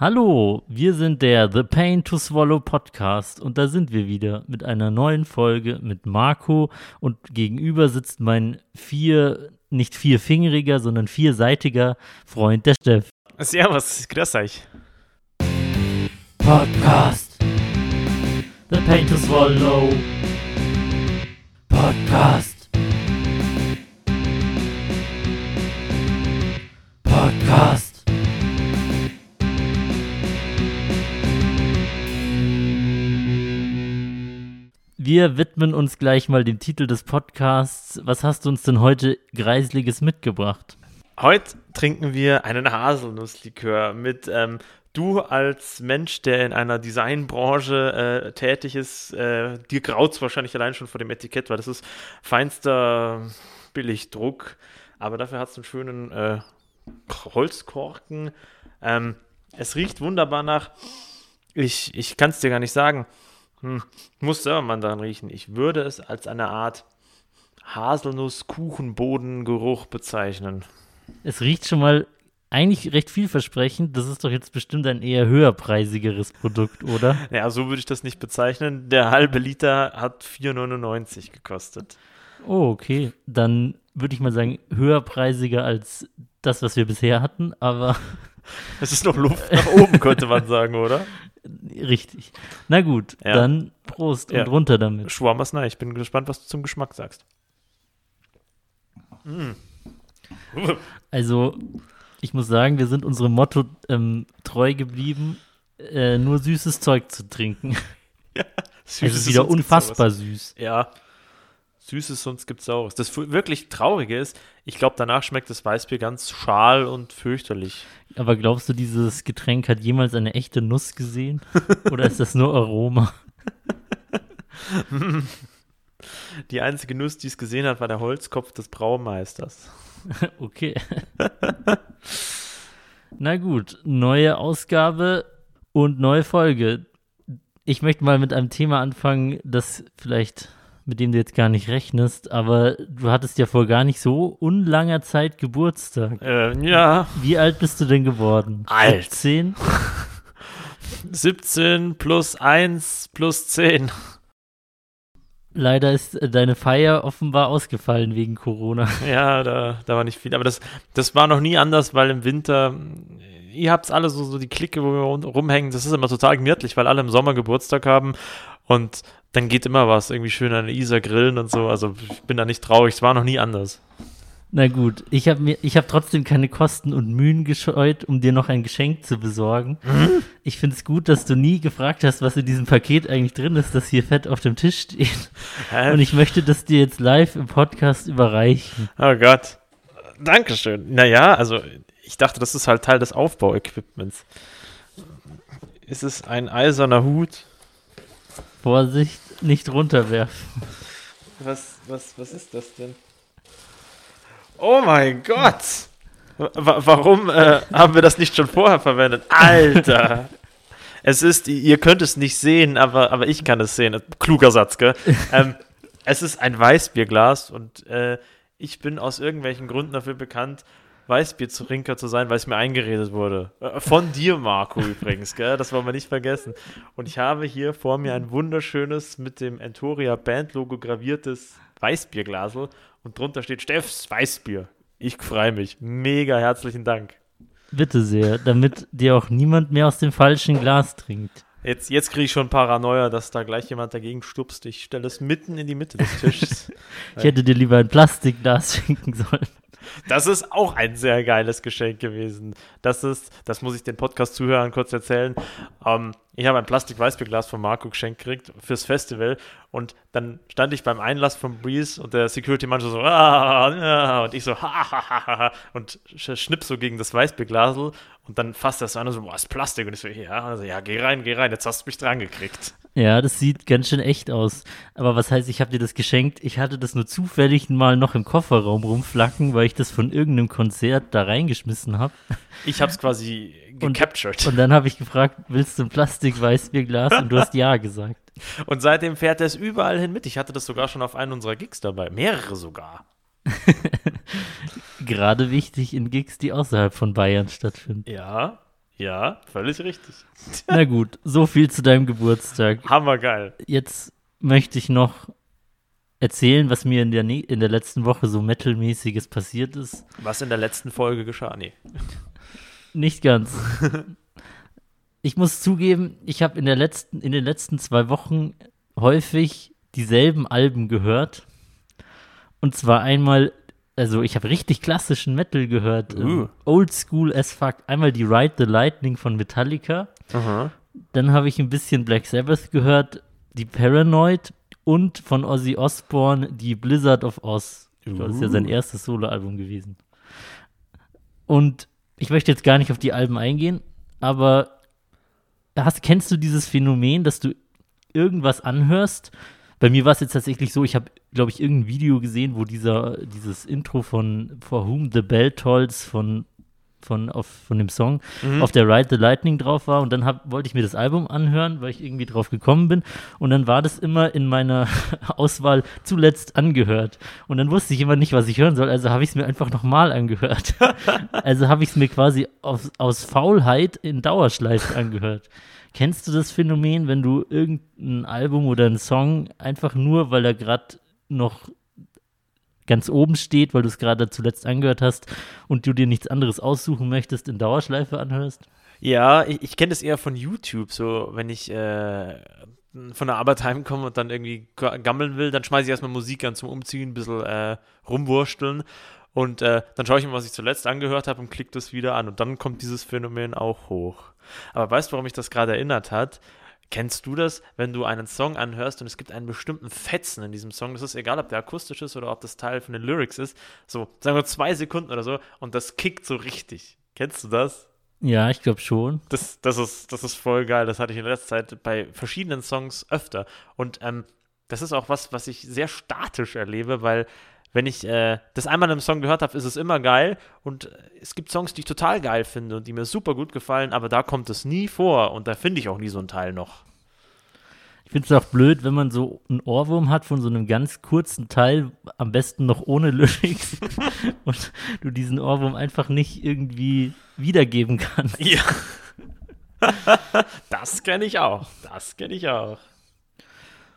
Hallo, wir sind der The Pain to Swallow Podcast und da sind wir wieder mit einer neuen Folge mit Marco und gegenüber sitzt mein vier, nicht vierfingeriger, sondern vierseitiger Freund, der Steff. Servus, grüß euch. Podcast. The Pain to Swallow. Podcast. Podcast. Wir widmen uns gleich mal dem Titel des Podcasts. Was hast du uns denn heute Greisliges mitgebracht? Heute trinken wir einen Haselnusslikör mit ähm, du als Mensch, der in einer Designbranche äh, tätig ist, äh, dir es wahrscheinlich allein schon vor dem Etikett, weil das ist feinster Billigdruck, aber dafür hat es einen schönen äh, Holzkorken. Ähm, es riecht wunderbar nach, ich, ich kann es dir gar nicht sagen, hm, muss selber mal daran riechen. Ich würde es als eine Art Haselnuss-Kuchenbodengeruch bezeichnen. Es riecht schon mal eigentlich recht vielversprechend. Das ist doch jetzt bestimmt ein eher höherpreisigeres Produkt, oder? Ja, so würde ich das nicht bezeichnen. Der halbe Liter hat 4,99 gekostet. Oh, okay. Dann würde ich mal sagen, höherpreisiger als das, was wir bisher hatten, aber. Es ist noch Luft nach oben, könnte man sagen, oder? Richtig. Na gut, ja. dann Prost ja. und runter damit. Schwammers, nein, ich bin gespannt, was du zum Geschmack sagst. Mm. Also, ich muss sagen, wir sind unserem Motto ähm, treu geblieben, äh, nur süßes Zeug zu trinken. Ja, also wieder unfassbar süß. Ja. Süßes, sonst gibt es Saures. Das wirklich Traurige ist, ich glaube, danach schmeckt das Weißbier ganz schal und fürchterlich. Aber glaubst du, dieses Getränk hat jemals eine echte Nuss gesehen? Oder ist das nur Aroma? Die einzige Nuss, die es gesehen hat, war der Holzkopf des Braumeisters. okay. Na gut, neue Ausgabe und neue Folge. Ich möchte mal mit einem Thema anfangen, das vielleicht mit dem du jetzt gar nicht rechnest, aber du hattest ja vor gar nicht so unlanger Zeit Geburtstag. Äh, ja. Wie alt bist du denn geworden? Alt. 17? 17 plus 1 plus 10. Leider ist deine Feier offenbar ausgefallen wegen Corona. Ja, da, da war nicht viel. Aber das, das war noch nie anders, weil im Winter, ihr habt alle so, so die Clique, wo wir rumhängen, das ist immer total gemütlich, weil alle im Sommer Geburtstag haben und dann geht immer was, irgendwie schön an der Isar grillen und so. Also ich bin da nicht traurig, es war noch nie anders. Na gut, ich habe mir, ich habe trotzdem keine Kosten und Mühen gescheut, um dir noch ein Geschenk zu besorgen. Mhm. Ich finde es gut, dass du nie gefragt hast, was in diesem Paket eigentlich drin ist, das hier fett auf dem Tisch steht. Hä? Und ich möchte das dir jetzt live im Podcast überreichen. Oh Gott. Dankeschön. Naja, also ich dachte, das ist halt Teil des Aufbauequipments. Ist es ein eiserner Hut? Vorsicht, nicht runterwerfen. Was, was, was ist das denn? Oh mein Gott! W warum äh, haben wir das nicht schon vorher verwendet? Alter! es ist, ihr könnt es nicht sehen, aber, aber ich kann es sehen. Kluger Satz, gell? ähm, es ist ein Weißbierglas und äh, ich bin aus irgendwelchen Gründen dafür bekannt, Weißbierzutrinker zu sein, weil es mir eingeredet wurde. Äh, von dir, Marco, übrigens, gell? Das wollen wir nicht vergessen. Und ich habe hier vor mir ein wunderschönes, mit dem Entoria Band-Logo graviertes Weißbierglasel und drunter steht Steffs Weißbier. Ich freue mich. Mega herzlichen Dank. Bitte sehr, damit dir auch niemand mehr aus dem falschen Glas trinkt. Jetzt, jetzt kriege ich schon Paranoia, dass da gleich jemand dagegen stupst. Ich stelle es mitten in die Mitte des Tisches. ich hätte dir lieber ein Plastikglas schenken sollen. Das ist auch ein sehr geiles Geschenk gewesen. Das ist, das muss ich den Podcast-Zuhörern kurz erzählen. Ähm, ich habe ein Plastik-Weißbierglas von Marco geschenkt gekriegt fürs Festival und dann stand ich beim Einlass von Breeze und der Security-Mann so, ah, ah, und ich so, ha, ha, ha, ha, und schnipp so gegen das Weißbierglasel und dann fasst er es an und so, boah, ist Plastik und ich so, ja, also, ja, geh rein, geh rein, jetzt hast du mich dran gekriegt. Ja, das sieht ganz schön echt aus. Aber was heißt, ich habe dir das geschenkt? Ich hatte das nur zufällig mal noch im Kofferraum rumflacken, weil ich das von irgendeinem Konzert da reingeschmissen habe. Ich habe es quasi gecaptured. Und, und dann habe ich gefragt, willst du ein Plastik-Weißbierglas? und du hast ja gesagt. Und seitdem fährt er es überall hin mit. Ich hatte das sogar schon auf einen unserer Gigs dabei. Mehrere sogar. Gerade wichtig in Gigs, die außerhalb von Bayern stattfinden. Ja, Ja, völlig richtig. Na gut, so viel zu deinem Geburtstag. Hammergeil. Jetzt möchte ich noch erzählen, was mir in der, ne in der letzten Woche so Metal-mäßiges passiert ist. Was in der letzten Folge geschah? Nee. Nicht ganz. ich muss zugeben, ich habe in, der letzten, in den letzten zwei Wochen häufig dieselben Alben gehört. Und zwar einmal, also ich habe richtig klassischen Metal gehört. Uh. Old School as fuck. Einmal die Ride the Lightning von Metallica. Aha. Dann habe ich ein bisschen Black Sabbath gehört, die Paranoid und von Ozzy Osbourne die Blizzard of Oz. Glaube, Das ist ja sein Uh. erstes Soloalbum gewesen. Und ich möchte jetzt gar nicht auf die Alben eingehen, aber hast, kennst du dieses Phänomen, dass du irgendwas anhörst? Bei mir war es jetzt tatsächlich so, ich habe, glaube ich, irgendein Video gesehen, wo dieser, dieses Intro von For Whom the Bell Tolls von, von, auf, von dem Song Mhm. auf der Ride the Lightning drauf war und dann hab, wollte ich mir das Album anhören, weil ich irgendwie drauf gekommen bin und dann war das immer in meiner Auswahl zuletzt angehört und dann wusste ich immer nicht, was ich hören soll, also habe ich es mir einfach nochmal angehört. also habe ich es mir quasi aus, aus Faulheit in Dauerschleife angehört. Kennst du das Phänomen, wenn du irgendein Album oder einen Song einfach nur, weil er gerade noch ganz oben steht, weil du es gerade zuletzt angehört hast und du dir nichts anderes aussuchen möchtest, in Dauerschleife anhörst? Ja, ich, ich kenne das eher von YouTube. So, wenn ich äh, von der Arbeit heimkomme und dann irgendwie ga- gammeln will, dann schmeiße ich erstmal Musik an zum Umziehen, ein bisschen äh, rumwursteln. Und äh, dann schaue ich mir, was ich zuletzt angehört habe und klicke das wieder an. Und dann kommt dieses Phänomen auch hoch. Aber weißt du, warum mich das gerade erinnert hat? Kennst du das, wenn du einen Song anhörst und es gibt einen bestimmten Fetzen in diesem Song? Das ist egal, ob der akustisch ist oder ob das Teil von den Lyrics ist. So, sagen wir zwei Sekunden oder so und das kickt so richtig. Kennst du das? Ja, ich glaube schon. Das, das, ist, das ist voll geil. Das hatte ich in letzter Zeit bei verschiedenen Songs öfter. Und ähm, das ist auch was, was ich sehr statisch erlebe, weil wenn ich äh, das einmal in einem Song gehört habe, ist es immer geil. Und äh, es gibt Songs, die ich total geil finde und die mir super gut gefallen, aber da kommt es nie vor und da finde ich auch nie so einen Teil noch. Ich finde es auch blöd, wenn man so einen Ohrwurm hat von so einem ganz kurzen Teil, am besten noch ohne Lyrics, und du diesen Ohrwurm einfach nicht irgendwie wiedergeben kannst. Ja. das kenne ich auch. Das kenne ich auch.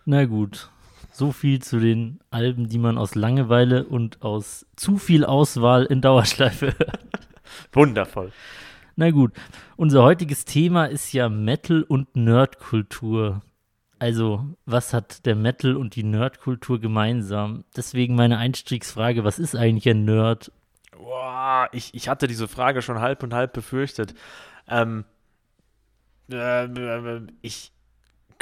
Na gut, so viel zu den Alben, die man aus Langeweile und aus zu viel Auswahl in Dauerschleife hört. Wundervoll. Na gut, unser heutiges Thema ist ja Metal und Nerdkultur. Also, was hat der Metal und die Nerdkultur gemeinsam? Deswegen meine Einstiegsfrage, was ist eigentlich ein Nerd? Boah, ich, ich hatte diese Frage schon halb und halb befürchtet. Ähm, ähm, ähm, ich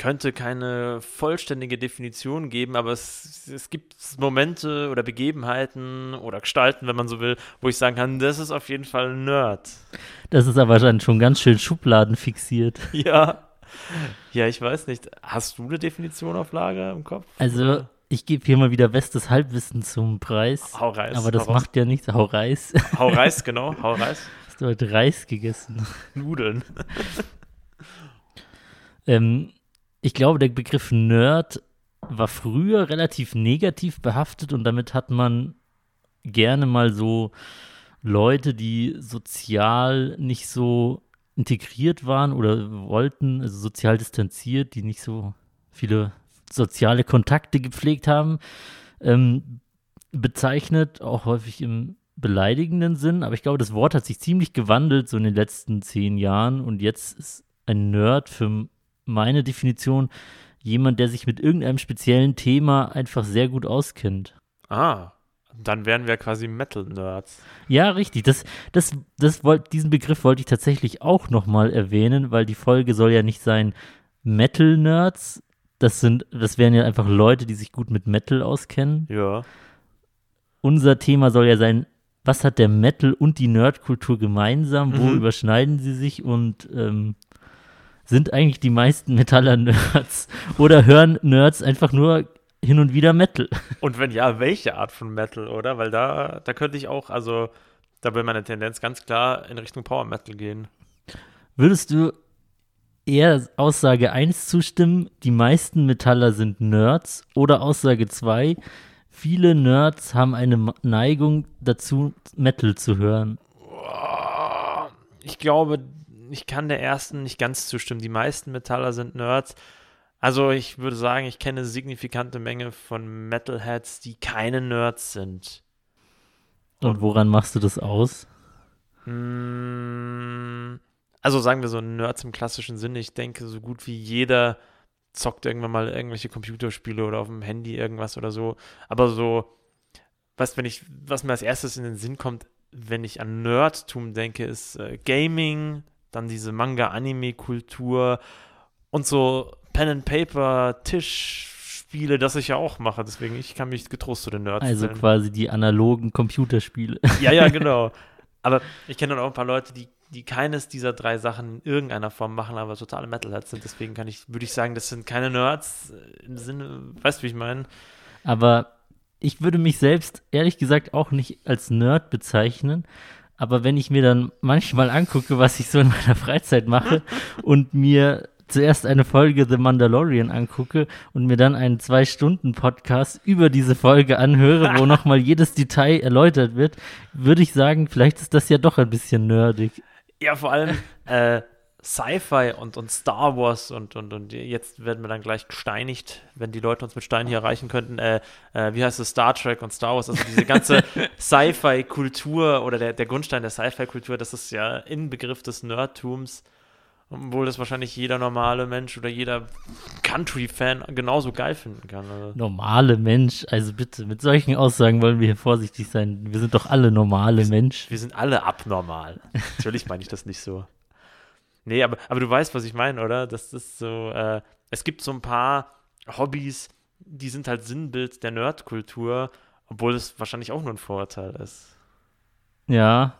könnte keine vollständige Definition geben, aber es, es gibt Momente oder Begebenheiten oder Gestalten, wenn man so will, wo ich sagen kann, das ist auf jeden Fall ein Nerd. Das ist aber schon, schon ganz schön Schubladen fixiert. Ja. Ja, ich weiß nicht. Hast du eine Definition auf Lager im Kopf? Also, ich gebe hier mal wieder bestes Halbwissen zum Preis. Hau Reis. Aber das macht ja nichts. Hau Reis. Hau Reis, genau. Hau Reis. Hast du heute Reis gegessen? Nudeln. Ähm, ich glaube, der Begriff Nerd war früher relativ negativ behaftet und damit hat man gerne mal so Leute, die sozial nicht so integriert waren oder wollten, also sozial distanziert, die nicht so viele soziale Kontakte gepflegt haben, ähm, bezeichnet, auch häufig im beleidigenden Sinn. Aber ich glaube, das Wort hat sich ziemlich gewandelt so in den letzten zehn Jahren und jetzt ist ein Nerd für meine Definition jemand, der sich mit irgendeinem speziellen Thema einfach sehr gut auskennt. Ah, dann wären wir quasi Metal-Nerds. Ja, richtig. Das, das, das wollt, diesen Begriff wollte ich tatsächlich auch nochmal erwähnen, weil die Folge soll ja nicht sein Metal-Nerds. Das sind, das wären ja einfach Leute, die sich gut mit Metal auskennen. Ja. Unser Thema soll ja sein, was hat der Metal und die Nerdkultur gemeinsam? Wo Mhm. überschneiden sie sich? Und ähm, sind eigentlich die meisten Metaller Nerds? Oder hören Nerds einfach nur hin und wieder Metal? Und wenn ja, welche Art von Metal, oder? Weil da, da könnte ich auch, also, da will meine Tendenz ganz klar in Richtung Power Metal gehen. Würdest du eher Aussage 1 zustimmen, die meisten Metaller sind Nerds? Oder Aussage 2, viele Nerds haben eine Neigung dazu, Metal zu hören? Ich glaube, ich kann der ersten nicht ganz zustimmen. Die meisten Metaller sind Nerds. Also ich würde sagen, ich kenne eine signifikante Menge von Metalheads, die keine Nerds sind. Und woran machst du das aus? Mm, also sagen wir so Nerds im klassischen Sinne. Ich denke, so gut wie jeder zockt irgendwann mal irgendwelche Computerspiele oder auf dem Handy irgendwas oder so. Aber so, was, wenn ich, was mir als erstes in den Sinn kommt, wenn ich an Nerdtum denke, ist äh, Gaming, dann diese Manga-Anime-Kultur und so Pen and Paper, Tischspiele, das ich ja auch mache. Deswegen, ich kann mich getrost zu den Nerds Also zählen. quasi die analogen Computerspiele. Ja, ja, genau. Aber ich kenne dann auch ein paar Leute, die, die keines dieser drei Sachen in irgendeiner Form machen, aber totale Metalheads sind. Deswegen kann ich, würde ich sagen, das sind keine Nerds äh, im Sinne, weißt du, wie ich meine? Aber ich würde mich selbst ehrlich gesagt auch nicht als Nerd bezeichnen. Aber wenn ich mir dann manchmal angucke, was ich so in meiner Freizeit mache und mir zuerst eine Folge The Mandalorian angucke und mir dann einen Zwei-Stunden-Podcast über diese Folge anhöre, wo nochmal jedes Detail erläutert wird, würde ich sagen, vielleicht ist das ja doch ein bisschen nerdig. Ja, vor allem äh, Sci-Fi und, und Star Wars und, und, und jetzt werden wir dann gleich gesteinigt, wenn die Leute uns mit Steinen hier erreichen könnten. Äh, äh, wie heißt es? Star Trek und Star Wars, also diese ganze Sci-Fi-Kultur oder der, der Grundstein der Sci-Fi-Kultur, das ist ja Inbegriff des Nerdtums. Obwohl das wahrscheinlich jeder normale Mensch oder jeder Country-Fan genauso geil finden kann. Also. Normale Mensch, also bitte, mit solchen Aussagen wollen wir hier vorsichtig sein. Wir sind doch alle normale Menschen. Wir sind alle abnormal. Natürlich meine ich das nicht so. Nee, aber, aber du weißt, was ich meine, oder? Das ist so, äh, es gibt so ein paar Hobbys, die sind halt Sinnbild der Nerdkultur, obwohl es wahrscheinlich auch nur ein Vorurteil ist. Ja.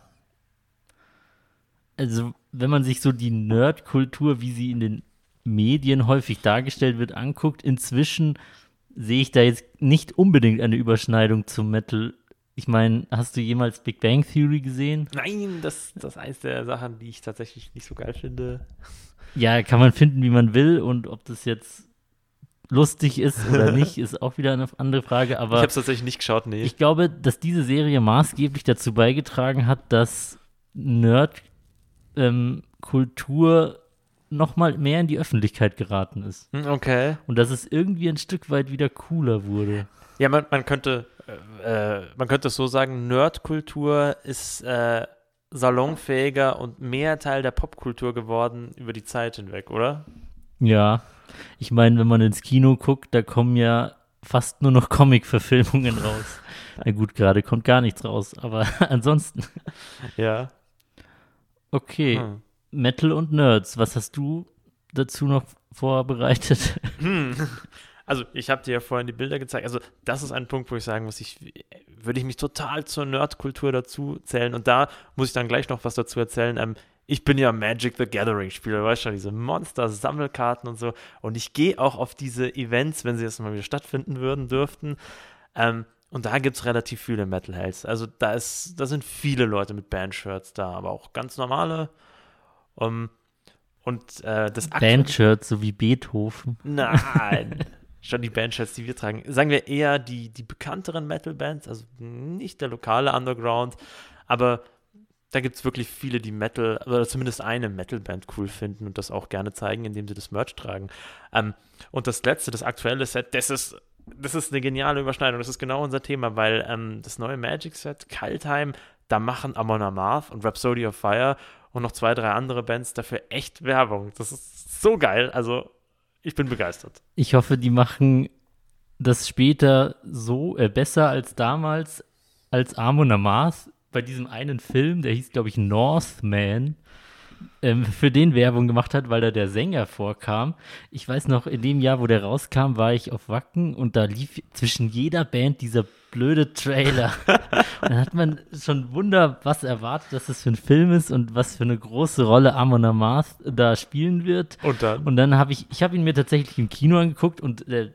Also, wenn man sich so die Nerdkultur, wie sie in den Medien häufig dargestellt wird, anguckt, inzwischen sehe ich da jetzt nicht unbedingt eine Überschneidung zum Metal. Ich meine, hast du jemals Big Bang Theory gesehen? Nein, das, das ist eines der Sachen, die ich tatsächlich nicht so geil finde. Ja, kann man finden, wie man will und ob das jetzt lustig ist oder nicht, ist auch wieder eine andere Frage. Aber ich habe es tatsächlich nicht geschaut, nee. ich glaube, dass diese Serie maßgeblich dazu beigetragen hat, dass Nerd-Kultur noch mal mehr in die Öffentlichkeit geraten ist. Hm, okay. Und dass es irgendwie ein Stück weit wieder cooler wurde. Ja, man, man könnte, äh, äh, man könnte es so sagen, Nerdkultur ist äh, salonfähiger und mehr Teil der Popkultur geworden über die Zeit hinweg, oder? Ja. Ich meine, wenn man ins Kino guckt, da kommen ja fast nur noch Comic-Verfilmungen raus. Na gut, gerade kommt gar nichts raus, aber ansonsten. Ja. Okay. Hm. Metal und Nerds, was hast du dazu noch vorbereitet? Hm. Also, ich habe dir ja vorhin die Bilder gezeigt. Also, das ist ein Punkt, wo ich sagen muss, ich würde ich mich total zur Nerdkultur dazu zählen. Und da muss ich dann gleich noch was dazu erzählen. Ähm, ich bin ja Magic the Gathering-Spieler, weißt schon, diese Monster-Sammelkarten und so. Und ich gehe auch auf diese Events, wenn sie jetzt mal wieder stattfinden würden, dürften. Ähm, und da gibt es relativ viele Metalheads. Also da ist, da sind viele Leute mit Bandshirts da, aber auch ganz normale. Um, und äh, das Bandshirts, so wie Beethoven. Nein. Schon die Bandshirts, die wir tragen. Sagen wir eher die, die bekannteren Metal-Bands, also nicht der lokale Underground, aber da gibt es wirklich viele, die Metal, oder zumindest eine Metal-Band cool finden und das auch gerne zeigen, indem sie das Merch tragen. Ähm, und das letzte, das aktuelle Set, das ist, das ist eine geniale Überschneidung. Das ist genau unser Thema, weil ähm, das neue Magic-Set, Kaltheim, da machen Amon Amarth und Rhapsody of Fire und noch zwei, drei andere Bands dafür echt Werbung. Das ist so geil. Also, ich bin begeistert. Ich hoffe, die machen das später so äh, besser als damals, als Amon Amarth bei diesem einen Film, der hieß, glaube ich, Northman, ähm, für den Werbung gemacht hat, weil da der Sänger vorkam. Ich weiß noch, in dem Jahr, wo der rauskam, war ich auf Wacken und da lief zwischen jeder Band dieser blöde Trailer. und dann hat man schon Wunder, was erwartet, dass das für ein Film ist und was für eine große Rolle Amon Amarth da spielen wird. Und dann? Und dann habe ich, ich habe ihn mir tatsächlich im Kino angeguckt und äh,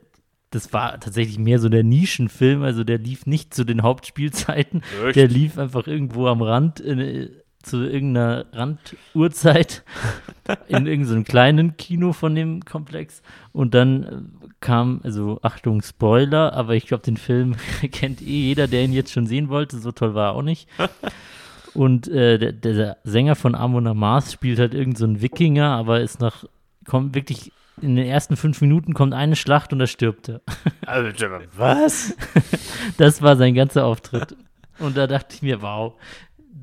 das war tatsächlich mehr so der Nischenfilm, also der lief nicht zu den Hauptspielzeiten, Echt? der lief einfach irgendwo am Rand in, zu irgendeiner Randuhrzeit in irgendeinem kleinen Kino von dem Komplex und dann äh, kam, also Achtung, Spoiler, aber ich glaube, den Film kennt eh jeder, der ihn jetzt schon sehen wollte, so toll war er auch nicht. Und äh, der, der Sänger von Amon Amarth spielt halt irgendeinen so Wikinger, aber ist nach, kommt wirklich in den ersten fünf Minuten kommt eine Schlacht und stirbt er. Alter, was? Das war sein ganzer Auftritt. Und da dachte ich mir, wow,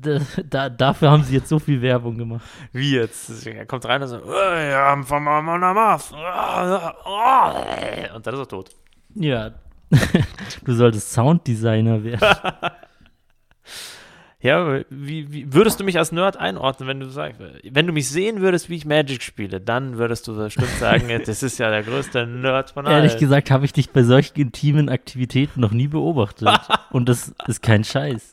da, da, dafür haben sie jetzt so viel Werbung gemacht. Wie jetzt? Er kommt rein und so, "Äh, ja, von Amon Amarth. Und dann ist er tot. Ja, du solltest Sounddesigner werden. Ja, aber wie, wie würdest du mich als Nerd einordnen, wenn du sagst, wenn du mich sehen würdest, wie ich Magic spiele, dann würdest du bestimmt sagen, das ist ja der größte Nerd von allen. Ehrlich gesagt habe ich dich bei solchen intimen Aktivitäten noch nie beobachtet. Und das ist kein Scheiß.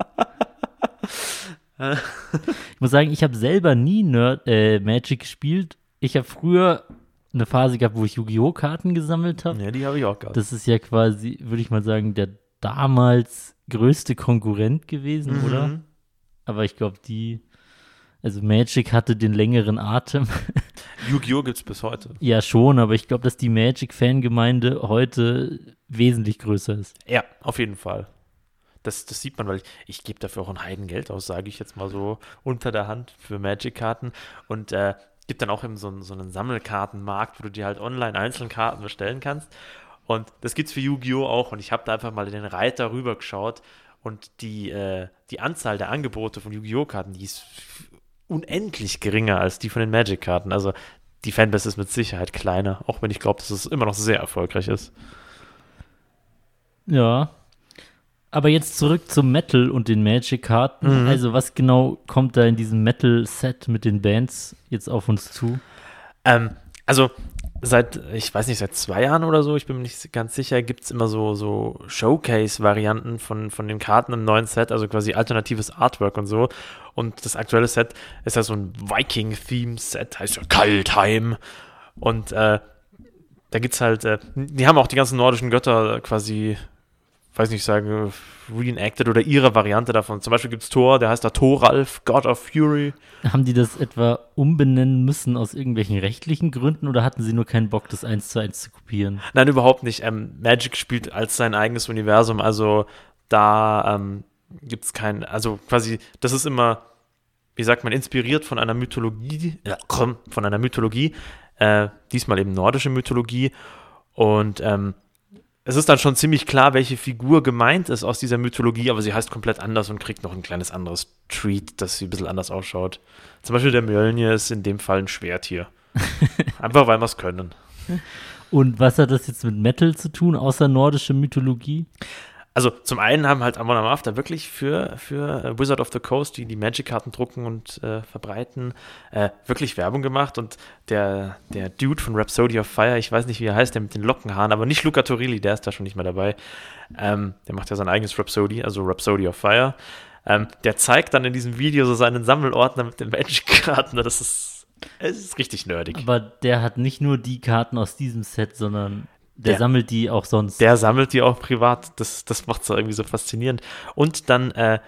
Ich muss sagen, ich habe selber nie Nerd, äh, Magic gespielt. Ich habe früher eine Phase gehabt, wo ich Yu-Gi-Oh! Karten gesammelt habe. Ja, die habe ich auch gehabt. Das ist ja quasi, würde ich mal sagen, der damals größte Konkurrent gewesen, Mhm. oder? Aber ich glaube, die, also Magic hatte den längeren Atem. Yu-Gi-Oh! gibt es bis heute. ja, schon, aber ich glaube, dass die Magic-Fangemeinde heute wesentlich größer ist. Ja, auf jeden Fall. Das, das sieht man, weil ich, ich gebe dafür auch ein Heidengeld aus, sage ich jetzt mal so unter der Hand für Magic-Karten. Und äh, gibt dann auch eben so, einen- so einen Sammelkartenmarkt, wo du dir halt online einzelne Karten bestellen kannst. Und das gibt's für Yu-Gi-Oh! auch. Und ich habe da einfach mal in den Reiter rübergeschaut. Und die, äh, die Anzahl der Angebote von Yu-Gi-Oh! Karten, die ist unendlich geringer als die von den Magic-Karten. Also die Fanbase ist mit Sicherheit kleiner, auch wenn ich glaube, dass es immer noch sehr erfolgreich ist. Ja. Aber jetzt zurück zum Metal und den Magic-Karten. Mhm. Also, was genau kommt da in diesem Metal-Set mit den Bands jetzt auf uns zu? Ähm, also seit, ich weiß nicht, seit zwei Jahren oder so, ich bin mir nicht ganz sicher, gibt es immer so, so Showcase-Varianten von, von den Karten im neuen Set, also quasi alternatives Artwork und so. Und das aktuelle Set ist ja so ein Viking-Theme-Set, heißt ja Kaltheim. Und äh, da gibt's halt, äh, die haben auch die ganzen nordischen Götter quasi, weiß nicht, sagen, reenacted oder ihre Variante davon. Zum Beispiel gibt's Thor, der heißt da Thoralf, God of Fury. Haben die das etwa umbenennen müssen aus irgendwelchen rechtlichen Gründen oder hatten sie nur keinen Bock, das eins zu eins zu kopieren? Nein, überhaupt nicht. Ähm, Magic spielt als sein eigenes Universum, also da ähm, gibt es kein, also quasi, das ist immer, wie sagt man, inspiriert von einer Mythologie, ja, komm, von einer Mythologie, äh, diesmal eben nordische Mythologie und ähm, es ist dann schon ziemlich klar, welche Figur gemeint ist aus dieser Mythologie, aber sie heißt komplett anders und kriegt noch ein kleines anderes Treat, das sie ein bisschen anders ausschaut. Zum Beispiel der Mjölnir ist in dem Fall ein Schwertier. Einfach weil wir es können. Und was hat das jetzt mit Metal zu tun, außer nordische Mythologie? Also zum einen haben halt Amon Amarth da wirklich für, für äh, Wizard of the Coast, die die Magic-Karten drucken und äh, verbreiten, äh, wirklich Werbung gemacht und der, der Dude von Rhapsody of Fire, ich weiß nicht, wie er heißt, der mit den Lockenhaaren, aber nicht Luca Torilli, der ist da schon nicht mehr dabei. Ähm, der macht ja sein eigenes Rhapsody, also Rhapsody of Fire. Ähm, der zeigt dann in diesem Video so seinen Sammelordner mit den Magic-Karten. Das ist, es ist richtig nerdig. Aber der hat nicht nur die Karten aus diesem Set, sondern der, Der- sammelt die auch sonst. Der sammelt die auch privat. Das, das macht es irgendwie so faszinierend. Und dann, äh,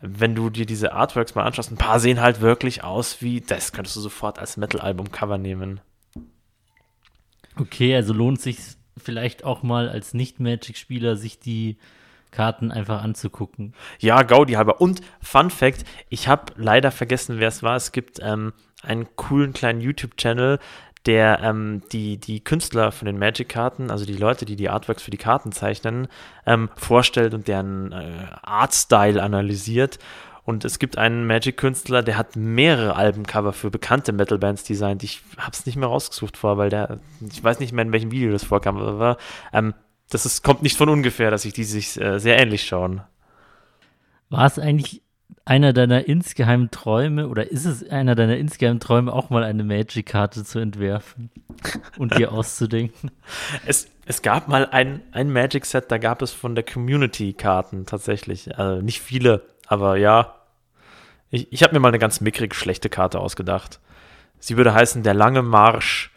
wenn du dir diese Artworks mal anschaust, ein paar sehen halt wirklich aus wie, das könntest du sofort als Metal-Album-Cover nehmen. Okay, also lohnt sich vielleicht auch mal als Nicht-Magic-Spieler, sich die Karten einfach anzugucken. Ja, Gaudi halber. Und Fun Fact, ich habe leider vergessen, wer es war. Es gibt ähm, einen coolen kleinen YouTube-Channel, der ähm, die, die Künstler von den Magic-Karten, also die Leute, die die Artworks für die Karten zeichnen, ähm, vorstellt und deren äh, Artstyle analysiert. Und es gibt einen Magic-Künstler, der hat mehrere Albencover für bekannte Metal-Bands designt. Ich habe es nicht mehr rausgesucht vor, weil der, ich weiß nicht mehr, in welchem Video das vorkam, aber ähm, das ist, kommt nicht von ungefähr, dass sich die sich äh, sehr ähnlich schauen. War es eigentlich einer deiner insgeheimen Träume oder ist es einer deiner insgeheimen Träume, auch mal eine Magic-Karte zu entwerfen und dir auszudenken? Es, es gab mal ein, ein Magic-Set, da gab es von der Community Karten tatsächlich. Also nicht viele, aber ja. Ich, ich habe mir mal eine ganz mickrig schlechte Karte ausgedacht. Sie würde heißen Der lange Marsch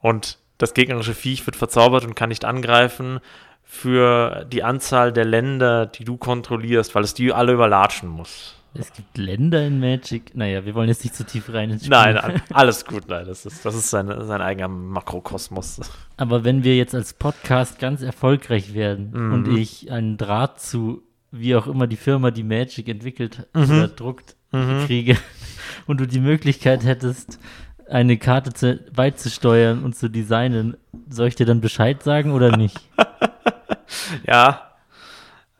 und das gegnerische Viech wird verzaubert und kann nicht angreifen für die Anzahl der Länder, die du kontrollierst, weil es die alle überlatschen muss. Es gibt Länder in Magic. Naja, wir wollen jetzt nicht zu tief rein ins Spiel. Nein, nein, alles gut, nein, das ist, das ist sein, sein eigener Makrokosmos. Aber wenn wir jetzt als Podcast ganz erfolgreich werden Mhm. und ich einen Draht zu wie auch immer die Firma, die Magic entwickelt Mhm. oder druckt, kriege und du die Möglichkeit hättest, eine Karte zu, beizusteuern und zu designen, soll ich dir dann Bescheid sagen oder nicht? Ja.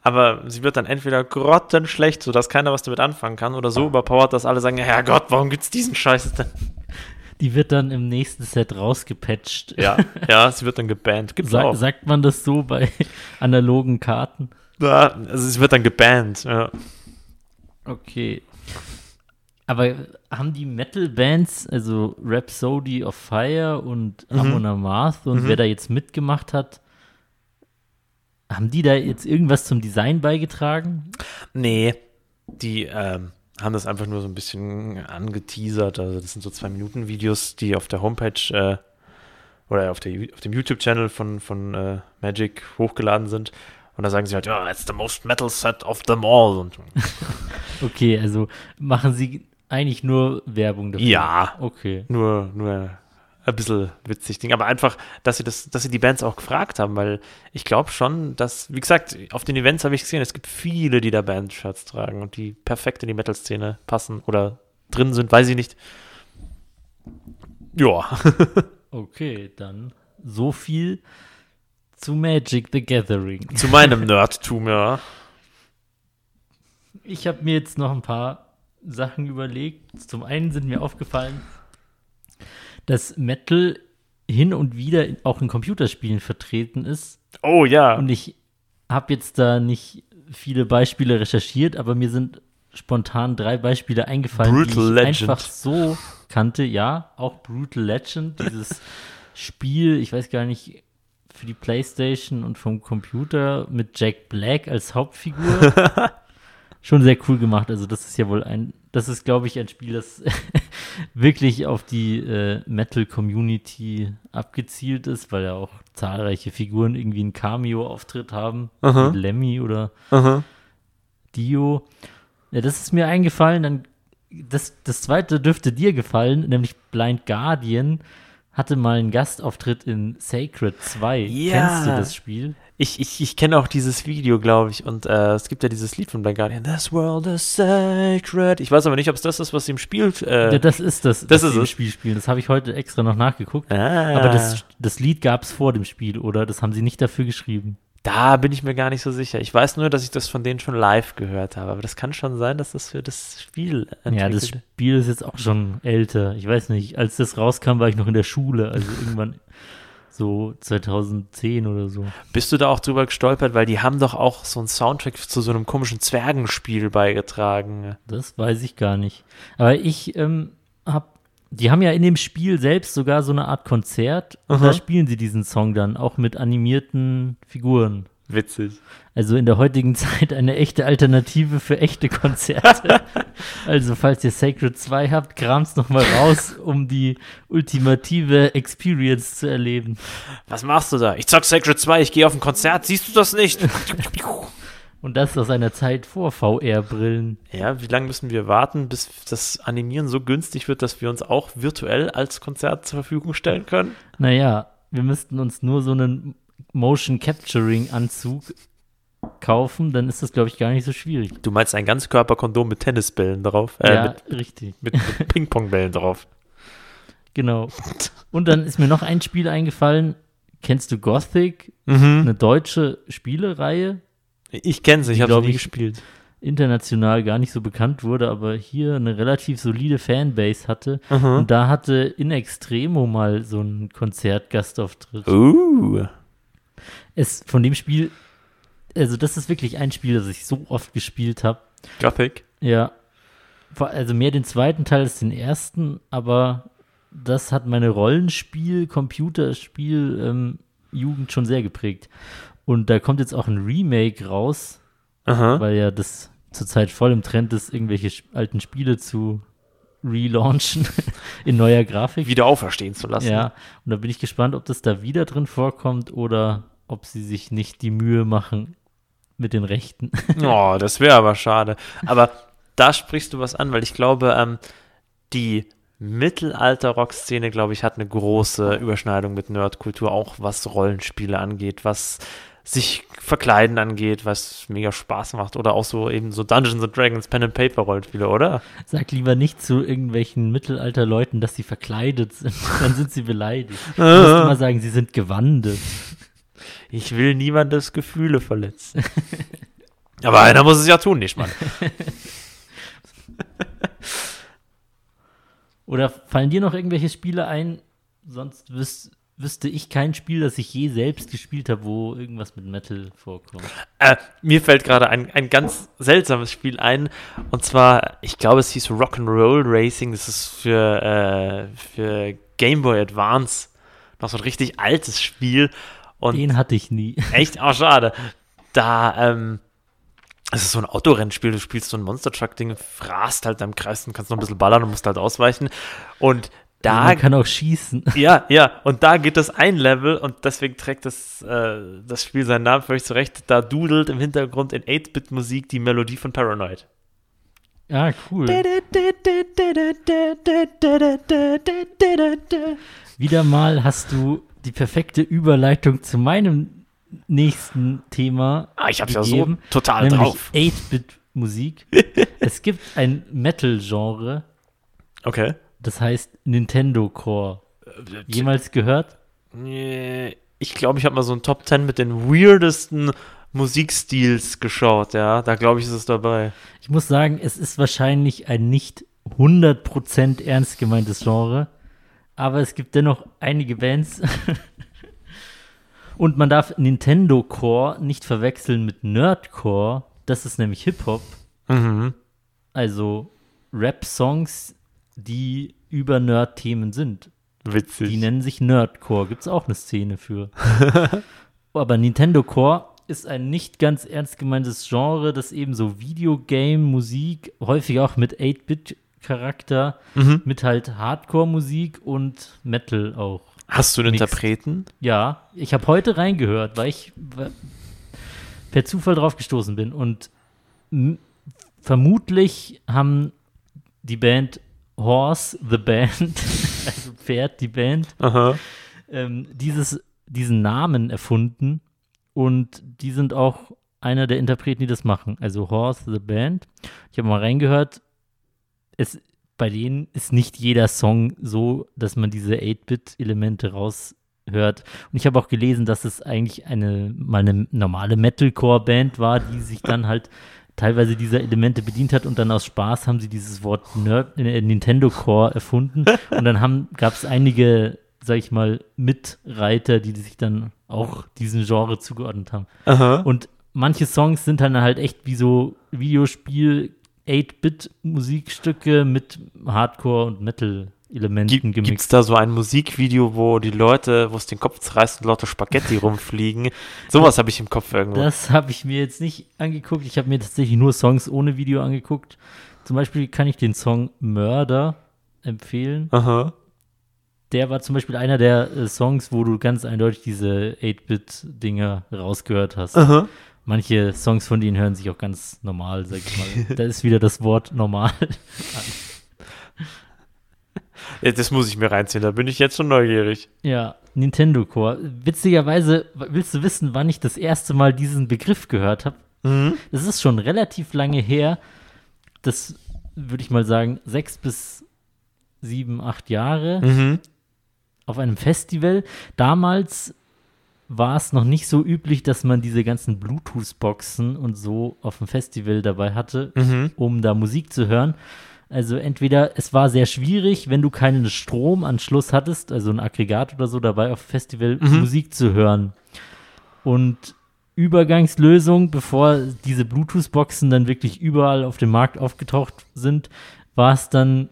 Aber sie wird dann entweder grottenschlecht, sodass keiner was damit anfangen kann, oder so überpowered, dass alle sagen, ja Gott, warum gibt's diesen Scheiß denn? Die wird dann im nächsten Set rausgepatcht. Ja, ja, sie wird dann gebannt. Gibt's Sa auch. sagt man das so bei analogen Karten? Ja, also sie wird dann gebannt, ja. Okay. Aber haben die Metal-Bands, also Rhapsody of Fire und Mhm. Amon Amarth und wer da jetzt mitgemacht hat, haben die da jetzt irgendwas zum Design beigetragen? Nee, die ähm, haben das einfach nur so ein bisschen angeteasert. Also das sind so zwei Minuten Videos, die auf der Homepage äh, oder auf, der, auf dem YouTube-Channel von, von äh, Magic hochgeladen sind. Und da sagen sie halt, ja, it's the most metal set of them all. Und, Okay, also machen sie eigentlich nur Werbung dafür? ja, Okay. nur, nur ein bisschen witzig Ding. Aber einfach, dass sie das, dass sie die Bands auch gefragt haben, weil ich glaube schon, dass, wie gesagt, auf den Events habe ich gesehen, es gibt viele, die da Bandshirts tragen und die perfekt in die Metal-Szene passen oder drin sind, weiß ich nicht. Ja. Okay, dann so viel zu Magic the Gathering. Zu meinem Nerdtum, ja. Ich habe mir jetzt noch ein paar Sachen überlegt. Zum einen sind mir aufgefallen, dass Metal hin und wieder auch in Computerspielen vertreten ist. Oh ja. Und ich habe jetzt da nicht viele Beispiele recherchiert, aber mir sind spontan drei Beispiele eingefallen, die Brutal ich Legend. einfach so kannte. Ja, auch Brutal Legend, dieses Spiel, ich weiß gar nicht, für die Playstation und vom Computer mit Jack Black als Hauptfigur. Schon sehr cool gemacht. Also das ist ja wohl ein, das ist, glaube ich, ein Spiel, das wirklich auf die äh, Metal-Community abgezielt ist, weil ja auch zahlreiche Figuren irgendwie einen Cameo-Auftritt haben. Aha. Wie Lemmy oder Aha. Dio. Ja, das ist mir eingefallen. Dann das, das zweite dürfte dir gefallen, nämlich Blind Guardian hatte mal einen Gastauftritt in Sacred 2. Ja. Kennst du das Spiel? Ich, ich, ich kenne auch dieses Video, glaube ich. Und äh, es gibt ja dieses Lied von Blind Guardian. This world is sacred. Ich weiß aber nicht, ob es das ist, was sie im Spiel. Äh, Ja, das ist das, das was ist im. Spiel spielen. Das habe ich heute extra noch nachgeguckt. ah, Aber das, das Lied gab es vor dem Spiel, oder? Das haben sie nicht dafür geschrieben. Da bin ich mir gar nicht so sicher. Ich weiß nur, dass ich das von denen schon live gehört habe. Aber das kann schon sein, dass das für das Spiel Ja, das entwickelt- Spiel ist jetzt auch schon älter. Ich weiß nicht, als das rauskam, war ich noch in der Schule. Also irgendwann so 2010 oder so. Bist du da auch drüber gestolpert? Weil die haben doch auch so einen Soundtrack zu so einem komischen Zwergenspiel beigetragen. Das weiß ich gar nicht. Aber ich ähm, hab, die haben ja in dem Spiel selbst sogar so eine Art Konzert und Aha. da spielen sie diesen Song dann auch mit animierten Figuren. Witzig. Also in der heutigen Zeit eine echte Alternative für echte Konzerte. also falls ihr Sacred 2 habt, kramt's noch mal raus, um die ultimative Experience zu erleben. Was machst du da? Ich zock Sacred 2, ich gehe auf ein Konzert. Siehst du das nicht? Und das aus einer Zeit vor VR-Brillen. ja, wie lange müssen wir warten, bis das Animieren so günstig wird, dass wir uns auch virtuell als Konzert zur Verfügung stellen können? Naja, wir müssten uns nur so einen Motion Capturing Anzug kaufen, dann ist das, glaube ich, gar nicht so schwierig. Du meinst ein Ganzkörperkondom mit Tennisbällen drauf? Äh, ja, mit, richtig. mit, mit Ping-Pong-Bällen drauf. Genau. Und dann ist mir noch ein Spiel eingefallen. Kennst du Gothic? Mhm. Eine deutsche Spielereihe? Ich kenne sie, ich habe sie nie gespielt. international gar nicht so bekannt wurde, aber hier eine relativ solide Fanbase hatte. Mhm. Und da hatte In Extremo mal so einen Konzertgastauftritt. Uh. Es von dem Spiel, also das ist wirklich ein Spiel, das ich so oft gespielt habe. Gothic. Ja. Also mehr den zweiten Teil als den ersten, aber das hat meine Rollenspiel, Computerspiel, ähm, Jugend schon sehr geprägt. Und da kommt jetzt auch ein Remake raus, Aha. weil ja das zurzeit voll im Trend ist, irgendwelche alten Spiele zu relaunchen in neuer Grafik. Wieder auferstehen zu lassen. Ja, und da bin ich gespannt, ob das da wieder drin vorkommt oder ob sie sich nicht die Mühe machen mit den Rechten. Oh, das wäre aber schade. Aber da sprichst du was an, weil ich glaube, ähm, die Mittelalter-Rock-Szene, glaube ich, hat eine große Überschneidung mit Nerdkultur, auch was Rollenspiele angeht, was sich verkleiden angeht, was mega Spaß macht. Oder auch so eben so Dungeons and Dragons, Pen and Paper Rollenspiele, oder? Sag lieber nicht zu irgendwelchen Mittelalterleuten, dass sie verkleidet sind. Dann sind sie beleidigt. Du musst immer sagen, sie sind gewandet. Ich will niemandes Gefühle verletzen. Aber einer muss es ja tun, nicht Mann. Oder fallen dir noch irgendwelche Spiele ein? Sonst wüs wüsste ich kein Spiel, das ich je selbst gespielt habe, wo irgendwas mit Metal vorkommt. Äh, mir fällt gerade ein, ein ganz seltsames Spiel ein. Und zwar, ich glaube, es hieß Rock'n'Roll Racing. Das ist für, äh, für Game Boy Advance noch so ein richtig altes Spiel. Und Den hatte ich nie. Echt? Oh, schade. Da, ähm, es ist so ein Autorennspiel, du spielst so ein Monster Truck-Ding, frast halt am Kreis und kannst noch ein bisschen ballern und musst halt ausweichen. Und da. Man kann auch schießen. Ja, ja, und da geht das ein Level und deswegen trägt das, äh, das Spiel seinen Namen völlig zurecht. Da dudelt im Hintergrund in 8-Bit-Musik die Melodie von Paranoid. Ah, cool. Wieder mal hast du die perfekte Überleitung zu meinem nächsten Thema. Ah, ich hab's ja so gegeben, total drauf. 8-Bit-Musik. es gibt ein Metal-Genre, Okay. das heißt Nintendo Core. Jemals gehört? Ich glaube, ich habe mal so ein Top 10 mit den weirdesten Musikstils geschaut, ja. Da glaube ich, ist es dabei. Ich muss sagen, es ist wahrscheinlich ein nicht 100% ernst gemeintes Genre, aber es gibt dennoch einige Bands. Und man darf Nintendo Core nicht verwechseln mit Nerdcore. Das ist nämlich Hip-Hop, Mhm. also Rap-Songs, die über Nerd-Themen sind. Witzig. Die nennen sich Nerdcore. Gibt es auch eine Szene für. Aber Nintendo Core ist ein nicht ganz ernst gemeintes Genre, das eben so Videogame, Musik, häufig auch mit 8-Bit-Charakter, Mhm. mit halt Hardcore-Musik und Metal auch. Hast du einen Mixed. Interpreten? Ja, ich habe heute reingehört, weil ich per Zufall drauf gestoßen bin. Und vermutlich haben die Band Horse, the Band, also Pferd, die Band, ähm, dieses, diesen Namen erfunden und die sind auch einer der Interpreten, die das machen. Also Horse the Band. Ich habe mal reingehört. Es, bei denen ist nicht jeder Song so, dass man diese 8-Bit-Elemente raushört. Und ich habe auch gelesen, dass es eigentlich eine mal eine normale Metalcore-Band war, die sich dann halt teilweise dieser Elemente bedient hat und dann aus Spaß haben sie dieses Wort Nerd, äh, Nintendo Core erfunden und dann gab es einige, sag ich mal, Mitreiter, die sich dann auch diesem Genre zugeordnet haben. Aha. Und manche Songs sind dann halt echt wie so Videospiel 8-Bit-Musikstücke mit Hardcore- und Metal-Elementen Gibt es gemixt. da so ein Musikvideo, wo die Leute, wo es den Kopf zerreißt und lauter Spaghetti rumfliegen? Sowas habe ich im Kopf irgendwo. Das habe ich mir jetzt nicht angeguckt. Ich habe mir tatsächlich nur Songs ohne Video angeguckt. Zum Beispiel kann ich den Song Mörder empfehlen. Aha. Der war zum Beispiel einer der äh, Songs, wo du ganz eindeutig diese 8-Bit-Dinger rausgehört hast. Aha. Manche Songs von denen hören sich auch ganz normal, sag ich mal. da ist wieder das Wort normal. Ja, das muss ich mir reinziehen, da bin ich jetzt schon neugierig. Ja, Nintendo Core. Witzigerweise, willst du wissen, wann ich das erste Mal diesen Begriff gehört habe? Mhm. Das ist schon relativ lange her. Das würde ich mal sagen, sechs bis sieben, acht Jahre Mhm. auf einem Festival. Damals war es noch nicht so üblich, dass man diese ganzen Bluetooth-Boxen und so auf dem Festival dabei hatte, Mhm. um da Musik zu hören. Also entweder es war sehr schwierig, wenn du keinen Stromanschluss hattest, also ein Aggregat oder so dabei auf dem Festival Mhm. Musik zu hören. Und Übergangslösung, bevor diese Bluetooth-Boxen dann wirklich überall auf dem Markt aufgetaucht sind, war es dann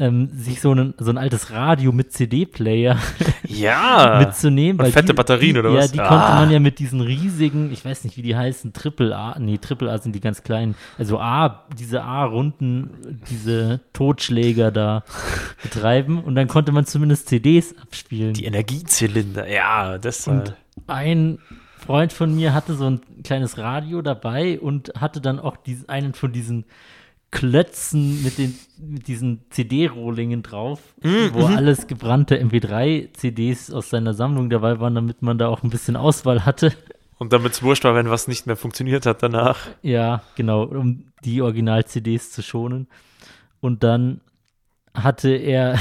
ähm, sich so ein, so ein altes Radio mit CD-Player Ja. mitzunehmen. und fette die, Batterien, oder ja, was? die Ah. konnte man ja mit diesen riesigen, ich weiß nicht, wie die heißen, Triple A, nee, Triple A sind die ganz kleinen, also A, diese A-Runden, diese Totschläger da betreiben und dann konnte man zumindest CDs abspielen. Die Energiezylinder, ja, das Und äh, ein Freund von mir hatte so ein kleines Radio dabei und hatte dann auch diesen, einen von diesen Klötzen mit, den, mit diesen CD-Rohlingen drauf, Mhm, wo alles gebrannte MP3-CDs aus seiner Sammlung dabei waren, damit man da auch ein bisschen Auswahl hatte. Und damit es wurscht war, wenn was nicht mehr funktioniert hat danach. Ja, genau, um die Original-CDs zu schonen. Und dann hatte er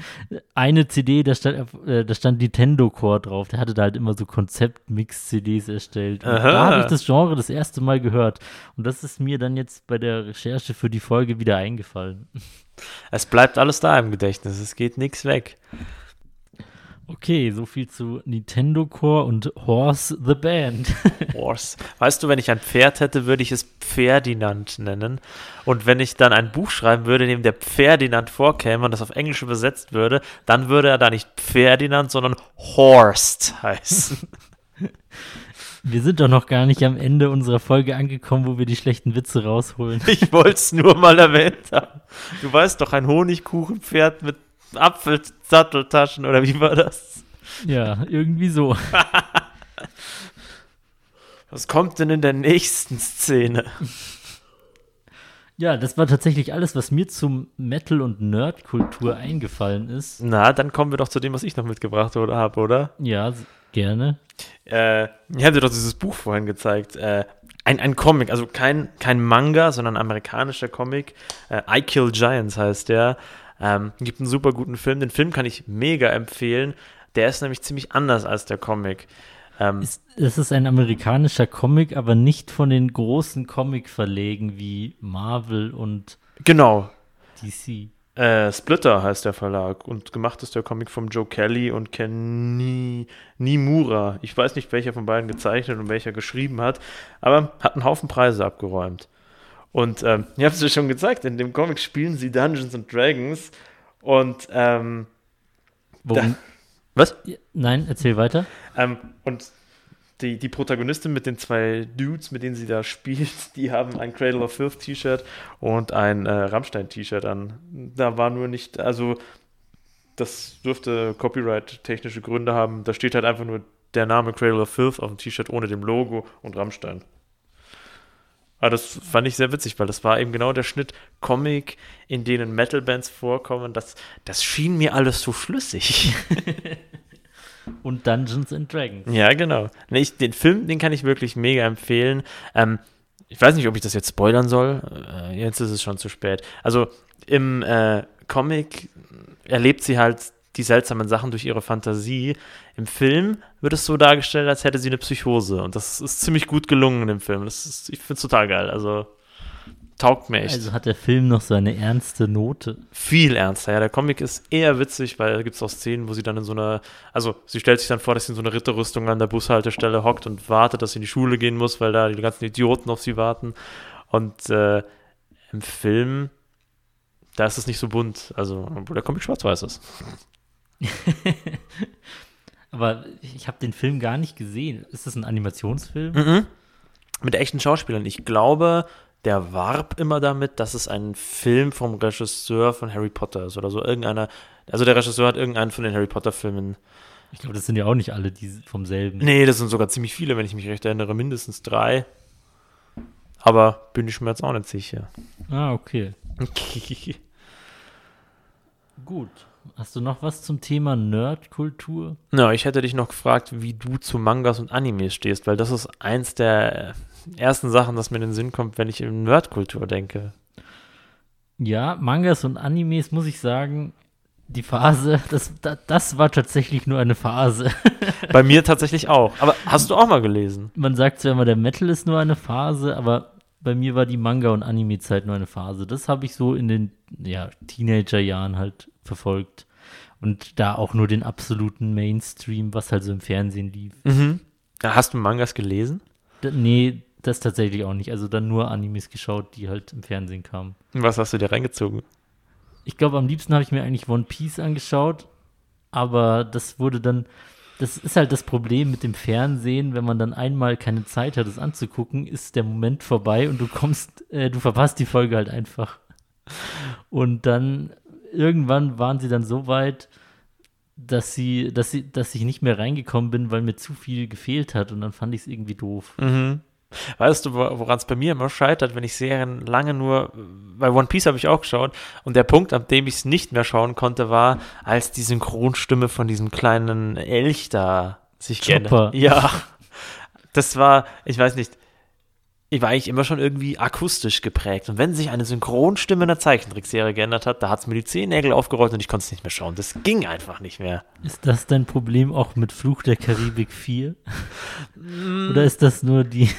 eine CD, da stand, äh, da stand Nintendo Core drauf. Der hatte da halt immer so Konzept-Mix-CDs erstellt. Da habe ich das Genre das erste Mal gehört. Und das ist mir dann jetzt bei der Recherche für die Folge wieder eingefallen. Es bleibt alles da im Gedächtnis, es geht nichts weg. Okay, so viel zu Nintendo Core und Horse the Band. Horse. Weißt du, wenn ich ein Pferd hätte, würde ich es Pferdinand nennen. Und wenn ich dann ein Buch schreiben würde, in dem der Pferdinand vorkäme und das auf Englisch übersetzt würde, dann würde er da nicht Pferdinand, sondern Horst heißen. Wir sind doch noch gar nicht am Ende unserer Folge angekommen, wo wir die schlechten Witze rausholen. Ich wollte es nur mal erwähnt haben. Du weißt doch, ein Honigkuchenpferd mit Apfelsatteltaschen oder wie war das? Ja, irgendwie so. Was kommt denn in der nächsten Szene? Ja, das war tatsächlich alles, was mir zum Metal- und Nerdkultur eingefallen ist. Na, dann kommen wir doch zu dem, was ich noch mitgebracht habe, oder? Ja, gerne. Äh, ich habe dir doch dieses Buch vorhin gezeigt. Äh, ein, ein Comic, also kein, kein Manga, sondern ein amerikanischer Comic. Äh, I Kill Giants heißt der. Ähm, gibt einen super guten Film. Den Film kann ich mega empfehlen. Der ist nämlich ziemlich anders als der Comic. Ähm, Ist, es ist ein amerikanischer Comic, aber nicht von den großen Comic-Verlegen wie Marvel und genau. DC. Äh, Splitter heißt der Verlag und gemacht ist der Comic von Joe Kelly und Kenny Nimura. Ich weiß nicht, welcher von beiden gezeichnet und welcher geschrieben hat, aber hat einen Haufen Preise abgeräumt. Und ähm, ich habe es dir schon gezeigt, in dem Comic spielen sie Dungeons and Dragons und ähm, Worum, was? Ja, Nein, erzähl weiter. Ähm, und die, die Protagonistin mit den zwei Dudes, mit denen sie da spielt, die haben ein Cradle of Filth T-Shirt und ein äh, Rammstein-T-Shirt an. Da war nur nicht, also das dürfte Copyright-technische Gründe haben. Da steht halt einfach nur der Name Cradle of Filth auf dem T-Shirt ohne dem Logo und Rammstein. Aber das fand ich sehr witzig, weil das war eben genau der Schnitt Comic, in denen Metal-Bands vorkommen. Das, das schien mir alles so schlüssig. Und Dungeons and Dragons. Ja, genau. Ich, den Film, den kann ich wirklich mega empfehlen. Ähm, ich weiß nicht, ob ich das jetzt spoilern soll. Äh, jetzt ist es schon zu spät. Also im äh, Comic erlebt sie halt die seltsamen Sachen durch ihre Fantasie. Im Film wird es so dargestellt, als hätte sie eine Psychose. Und das ist ziemlich gut gelungen im Film. Das ist, ich finde es total geil. Also taugt mir echt. Also hat der Film noch so eine ernste Note. viel ernster. Ja, der Comic ist eher witzig, weil da gibt es auch Szenen, wo sie dann in so einer, also sie stellt sich dann vor, dass sie in so einer Ritterrüstung an der Bushaltestelle hockt und wartet, dass sie in die Schule gehen muss, weil da die ganzen Idioten auf sie warten. Und äh, im Film, da ist es nicht so bunt, also obwohl der Comic schwarz-weiß ist. Aber ich habe den Film gar nicht gesehen. Ist das ein Animationsfilm? Mhm. Mit echten Schauspielern. Ich glaube, der warb immer damit, dass es ein Film vom Regisseur von Harry Potter ist oder so. Irgendeiner, also der Regisseur hat irgendeinen von den Harry Potter-Filmen Ich glaube, das sind ja auch nicht alle die vom selben. Nee, das sind sogar ziemlich viele, wenn ich mich recht erinnere. Mindestens drei. Aber bin ich mir jetzt auch nicht sicher. Ah, okay. Gut. Hast du noch was zum Thema Nerdkultur? Na, ich hätte dich noch gefragt, wie du zu Mangas und Animes stehst, weil das ist eins der ersten Sachen, das mir in den Sinn kommt, wenn ich in Nerdkultur denke. Ja, Mangas und Animes, muss ich sagen, die Phase, das, das, das war tatsächlich nur eine Phase. Bei mir tatsächlich auch. Aber hast du auch mal gelesen? Man sagt zwar immer, der Metal ist nur eine Phase, aber bei mir war die Manga- und Anime-Zeit nur eine Phase. Das habe ich so in den ja, Teenager-Jahren halt verfolgt. Und da auch nur den absoluten Mainstream, was halt so im Fernsehen lief. Mhm. Hast du Mangas gelesen? D nee, das tatsächlich auch nicht. Also dann nur Animes geschaut, die halt im Fernsehen kamen. Was hast du dir reingezogen? Ich glaube, am liebsten habe ich mir eigentlich One Piece angeschaut, aber das wurde dann, das ist halt das Problem mit dem Fernsehen, wenn man dann einmal keine Zeit hat, es anzugucken, ist der Moment vorbei und du kommst, äh, du verpasst die Folge halt einfach. Und dann irgendwann waren sie dann so weit, dass sie, dass sie, dass ich nicht mehr reingekommen bin, weil mir zu viel gefehlt hat und dann fand ich es irgendwie doof. Mhm. Weißt du, woran es bei mir immer scheitert, wenn ich Serien lange nur, bei One Piece habe ich auch geschaut und der Punkt, an dem ich es nicht mehr schauen konnte, war, als die Synchronstimme von diesem kleinen Elch da sich Chopper. Ja. das war, ich weiß nicht, ich war eigentlich immer schon irgendwie akustisch geprägt. Und wenn sich eine Synchronstimme in der Zeichentrickserie geändert hat, da hat es mir die Zehennägel aufgerollt und ich konnte es nicht mehr schauen. Das ging einfach nicht mehr. Ist das dein Problem auch mit Fluch der Karibik 4? Oder ist das nur die,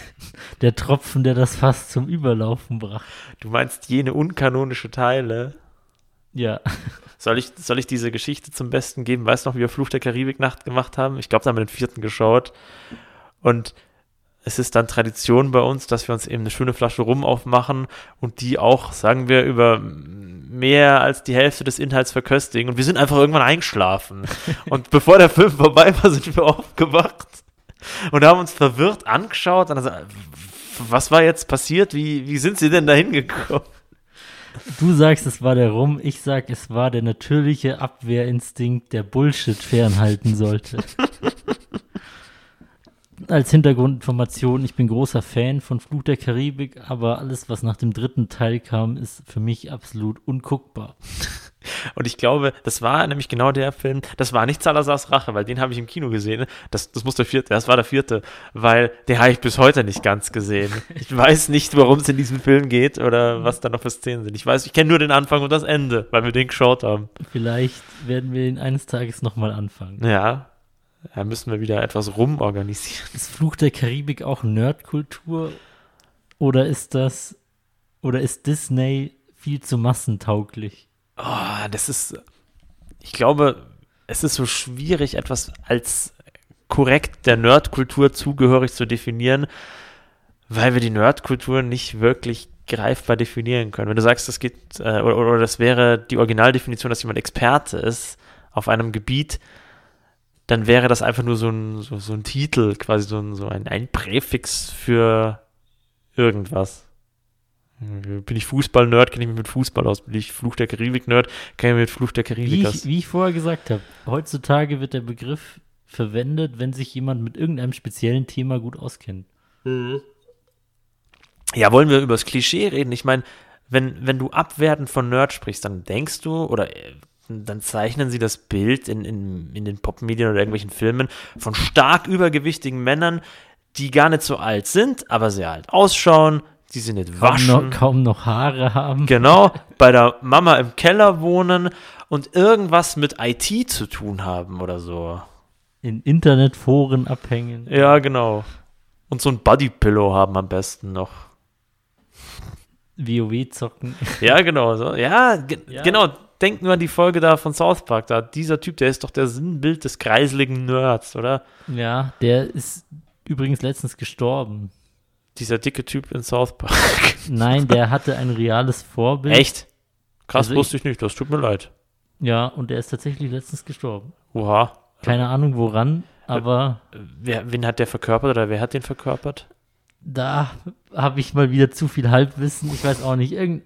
der Tropfen, der das Fass zum Überlaufen brachte? Du meinst jene unkanonische Teile? Ja. Soll ich, soll ich diese Geschichte zum Besten geben? Weißt du noch, wie wir Fluch der Karibik Nacht gemacht haben? Ich glaube, da haben wir den vierten geschaut. Und es ist dann Tradition bei uns, dass wir uns eben eine schöne Flasche Rum aufmachen und die auch, sagen wir, über mehr als die Hälfte des Inhalts verköstigen. Und wir sind einfach irgendwann eingeschlafen. und bevor der Film vorbei war, sind wir aufgewacht und haben uns verwirrt angeschaut. Und also, was war jetzt passiert? Wie, wie sind sie denn da hingekommen? Du sagst, es war der Rum, ich sag, es war der natürliche Abwehrinstinkt, der Bullshit fernhalten sollte. Als Hintergrundinformation, ich bin großer Fan von Fluch der Karibik, aber alles, was nach dem dritten Teil kam, ist für mich absolut unguckbar. Und ich glaube, das war nämlich genau der Film, das war nicht Salazars Rache, weil den habe ich im Kino gesehen. Das, das muss der vierte, das war der vierte, weil den habe ich bis heute nicht ganz gesehen. Ich weiß nicht, worum es in diesem Film geht oder was da noch für Szenen sind. Ich weiß, ich kenne nur den Anfang und das Ende, weil wir den geschaut haben. Vielleicht werden wir ihn eines Tages nochmal anfangen. Ja, da müssen wir wieder etwas rumorganisieren. Ist Fluch der Karibik auch Nerdkultur oder ist das, oder ist Disney viel zu massentauglich? Oh, das ist, ich glaube, es ist so schwierig, etwas als korrekt der Nerdkultur zugehörig zu definieren, weil wir die Nerdkultur nicht wirklich greifbar definieren können. Wenn du sagst, das geht, äh, oder, oder das wäre die Originaldefinition, dass jemand Experte ist auf einem Gebiet, dann wäre das einfach nur so ein, so, so ein Titel, quasi so ein, so ein, ein Präfix für irgendwas. Bin ich Fußball-Nerd, kenne ich mich mit Fußball aus. Bin ich Fluch der Karibik-Nerd, kenne ich mich mit Fluch der Karibik Wie aus. ich, wie ich vorher gesagt habe, heutzutage wird der Begriff verwendet, wenn sich jemand mit irgendeinem speziellen Thema gut auskennt. Ja, wollen wir über das Klischee reden? Ich meine, wenn, wenn du abwertend von Nerd sprichst, dann denkst du, oder äh, dann zeichnen sie das Bild in, in, in den Popmedien oder irgendwelchen Filmen von stark übergewichtigen Männern, die gar nicht so alt sind, aber sehr alt ausschauen, die sie nicht Kaum waschen. noch, kaum noch Haare haben. Genau, bei der Mama im Keller wohnen und irgendwas mit IT zu tun haben oder so. In Internetforen abhängen. Ja, genau. Und so ein Bodypillow haben am besten noch. WoW zocken. Ja, genau. So. Ja, ge Ja. genau. Denk nur an die Folge da von South Park. Da dieser Typ, der ist doch der Sinnbild des kreisligen Nerds, oder? Ja, der ist übrigens letztens gestorben. Dieser dicke Typ in South Park. Nein, der hatte ein reales Vorbild. Echt? Krass, Also ich- wusste ich nicht. Das tut mir leid. Ja, und der ist tatsächlich letztens gestorben. Oha. Keine Ahnung woran, aber Wer, wen hat der verkörpert oder wer hat den verkörpert? da habe ich mal wieder zu viel Halbwissen. Ich weiß auch nicht. Irgend,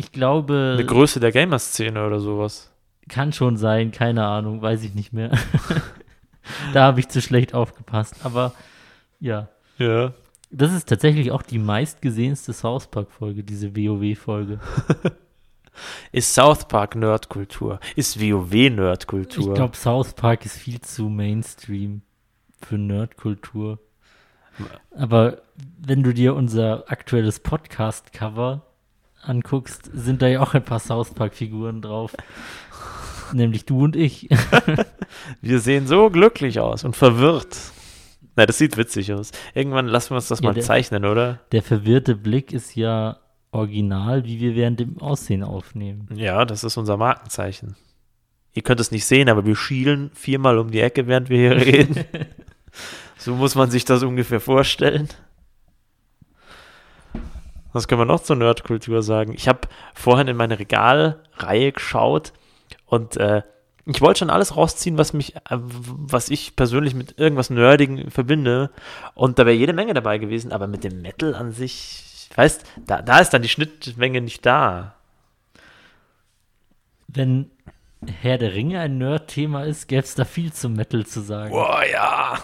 ich glaube, Eine Größe der Gamer-Szene oder sowas. kann schon sein. Keine Ahnung, weiß ich nicht mehr. da habe ich zu schlecht aufgepasst. Aber ja, Ja. das ist tatsächlich auch die meistgesehenste South Park-Folge, diese WoW-Folge. Ist South Park Nerdkultur? Ist WoW Ich Nerdkultur? glaube, South Park ist viel zu Mainstream für Nerdkultur. Aber wenn du dir unser aktuelles Podcast-Cover anguckst, sind da ja auch ein paar South Park-Figuren drauf. Nämlich du und ich. Wir sehen so glücklich aus und verwirrt. Na, das sieht witzig aus. Irgendwann lassen wir uns das Ja, mal der- zeichnen, oder? Der verwirrte Blick ist ja original, wie wir während dem Aussehen aufnehmen. Ja, das ist unser Markenzeichen. Ihr könnt es nicht sehen, aber wir schielen viermal um die Ecke, während wir hier reden. so muss man sich das ungefähr vorstellen. Was können wir noch zur Nerdkultur sagen? Ich habe vorhin in meine Regalreihe geschaut und äh, ich wollte schon alles rausziehen, was mich, äh, was ich persönlich mit irgendwas Nerdigen verbinde. Und da wäre jede Menge dabei gewesen, aber mit dem Metal an sich, weißt, da, da ist dann die Schnittmenge nicht da. Wenn Herr der Ringe ein Nerd-Thema ist, gäbe es da viel zum Metal zu sagen. Boah, ja.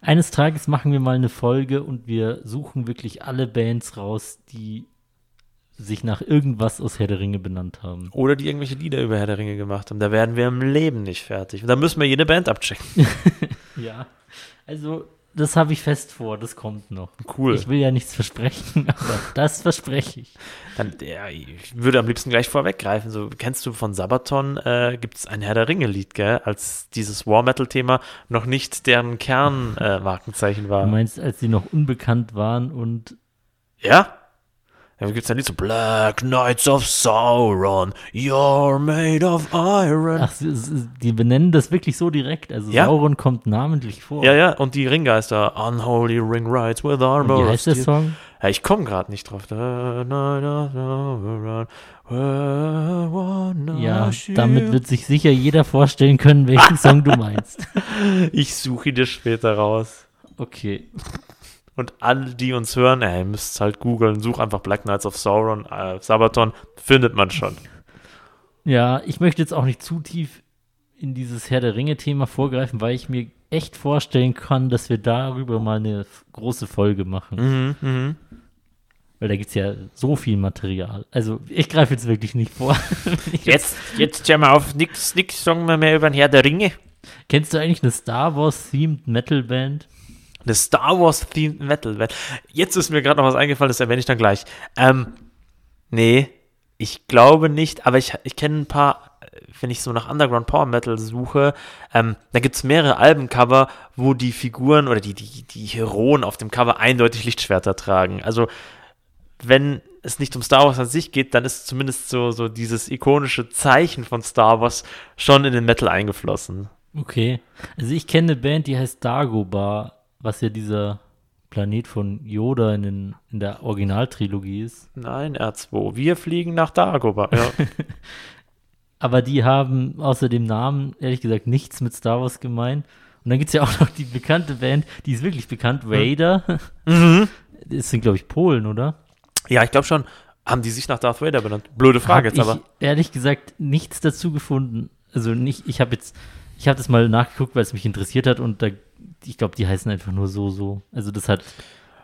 Eines Tages machen wir mal eine Folge und wir suchen wirklich alle Bands raus, die sich nach irgendwas aus Herr der Ringe benannt haben. Oder die irgendwelche Lieder über Herr der Ringe gemacht haben. Da werden wir im Leben nicht fertig. Und da müssen wir jede Band abchecken. Ja. Also, das habe ich fest vor, das kommt noch. Cool. Ich will ja nichts versprechen, aber das verspreche ich. Dann, ja, ich würde am liebsten gleich vorweggreifen. So, kennst du von Sabaton, äh, gibt es ein Herr der Ringe-Lied, gell? Als dieses War-Metal-Thema noch nicht deren Kernmarkenzeichen äh, war. Du meinst, als sie noch unbekannt waren und. Ja? Da gibt es ein Lied so Black Knights of Sauron, you're made of iron. Ach, die benennen das wirklich so direkt. Also Ja? Sauron kommt namentlich vor. Ja, ja, und die Ringgeister, Unholy Ring Rides with Und Armor. wie of heißt der. Song? Ja, ich komme gerade nicht drauf. Ja, damit wird sich sicher jeder vorstellen können, welchen Song du meinst. Ich suche ihn dir später raus. Okay. Und alle, die uns hören, ey, ihr müsst halt googeln, such einfach Black Knights of Sauron, äh, Sabaton, findet man schon. Ja, ich möchte jetzt auch nicht zu tief in dieses Herr der Ringe-Thema vorgreifen, weil ich mir echt vorstellen kann, dass wir darüber mal eine große Folge machen. Mhm, mhm. Weil da gibt es ja so viel Material. Also ich greife jetzt wirklich nicht vor. Jetzt, jetzt hör mal auf, nix, nix sagen wir mehr über den Herr der Ringe. Kennst du eigentlich eine Star Wars-themed Metal-Band? Eine Star Wars Themed Metal Band. Jetzt ist mir gerade noch was eingefallen, das erwähne ich dann gleich. Ähm, nee, ich glaube nicht, aber ich, ich kenne ein paar, wenn ich so nach Underground Power Metal suche, ähm, da gibt es mehrere Albencover, wo die Figuren oder die, die, die Heroen auf dem Cover eindeutig Lichtschwerter tragen. Also, wenn es nicht um Star Wars an sich geht, dann ist zumindest so, so dieses ikonische Zeichen von Star Wars schon in den Metal eingeflossen. Okay. Also ich kenne eine Band, die heißt Dagobah, was ja dieser Planet von Yoda in, den, in der Originaltrilogie ist. Nein, R2, wir fliegen nach Dagobah. Ja. Aber die haben außer dem Namen, ehrlich gesagt, nichts mit Star Wars gemein. Und dann gibt es ja auch noch die bekannte Band, die ist wirklich bekannt, Vader. mhm. Das sind, glaube ich, Polen, oder? Ja, ich glaube schon. Haben die sich nach Darth Vader benannt? Blöde Frage Hab jetzt aber. Ich ehrlich gesagt nichts dazu gefunden. Also nicht, ich habe jetzt, ich habe das mal nachgeguckt, weil es mich interessiert hat und da, ich glaube, die heißen einfach nur so, so. Also das hat,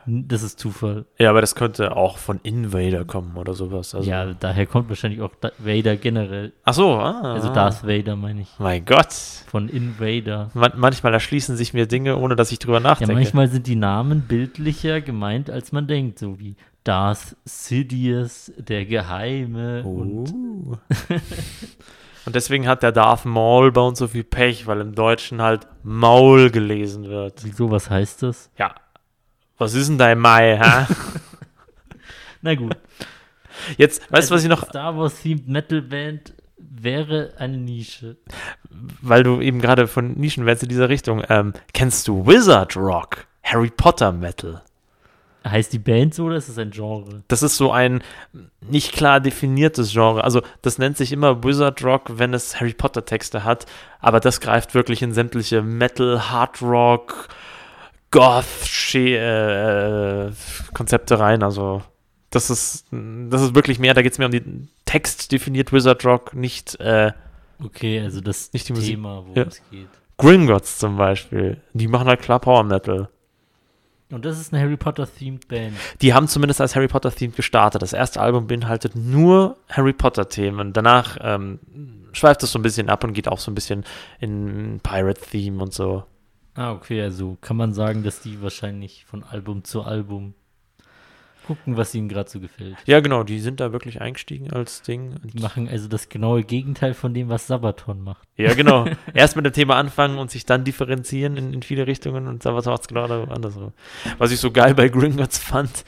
das ist Zufall. Ja, aber das könnte auch von Invader kommen oder sowas. Also, ja, daher kommt wahrscheinlich auch da Vader generell. Ach so, ah. Also Darth Vader meine ich. Mein Gott. Von Invader. Man manchmal erschließen sich mir Dinge, ohne dass ich drüber Ja, nachdenke. manchmal sind die Namen bildlicher gemeint, als man denkt, so wie Darth Sidious, der Geheime und Uh. Und deswegen hat der Darth Maul bei uns so viel Pech, weil im Deutschen halt Maul gelesen wird. wieso, was heißt das? Ja. Was ist denn dein Mai, hä? Na gut. Jetzt, weißt Also, du, was ich noch, Star Wars Themed Metal Band wäre eine Nische. weil du eben gerade von Nischenbands in dieser Richtung, ähm, kennst du Wizard Rock? Harry Potter Metal? Heißt die Band so oder ist es ein Genre? Das ist so ein nicht klar definiertes Genre. Also das nennt sich immer Wizard Rock, wenn es Harry Potter Texte hat, aber das greift wirklich in sämtliche Metal, Hard Rock, Goth Sche- äh, Konzepte rein. Also das ist das ist wirklich mehr. Da geht es mehr um den Text definiert Wizard Rock, nicht äh, Okay, also das Nicht die Musik. Thema, worum Ja. es geht. Gringotts zum Beispiel. Die machen halt klar Power Metal. Und das ist eine Harry Potter Themed Band. Die haben zumindest als Harry Potter Theme gestartet. Das erste Album beinhaltet nur Harry Potter Themen. Danach ähm, schweift es so ein bisschen ab und geht auch so ein bisschen in Pirate Theme und so. Ah, okay, also kann man sagen, dass die wahrscheinlich von Album zu Album gucken, was ihnen gerade so gefällt. Ja, genau, die sind da wirklich eingestiegen als Ding. Und Die machen also das genaue Gegenteil von dem, was Sabaton macht. ja, genau. Erst mit dem Thema anfangen und sich dann differenzieren in, in viele Richtungen und Sabaton macht es genau andersrum. Was ich so geil bei Gringotts fand,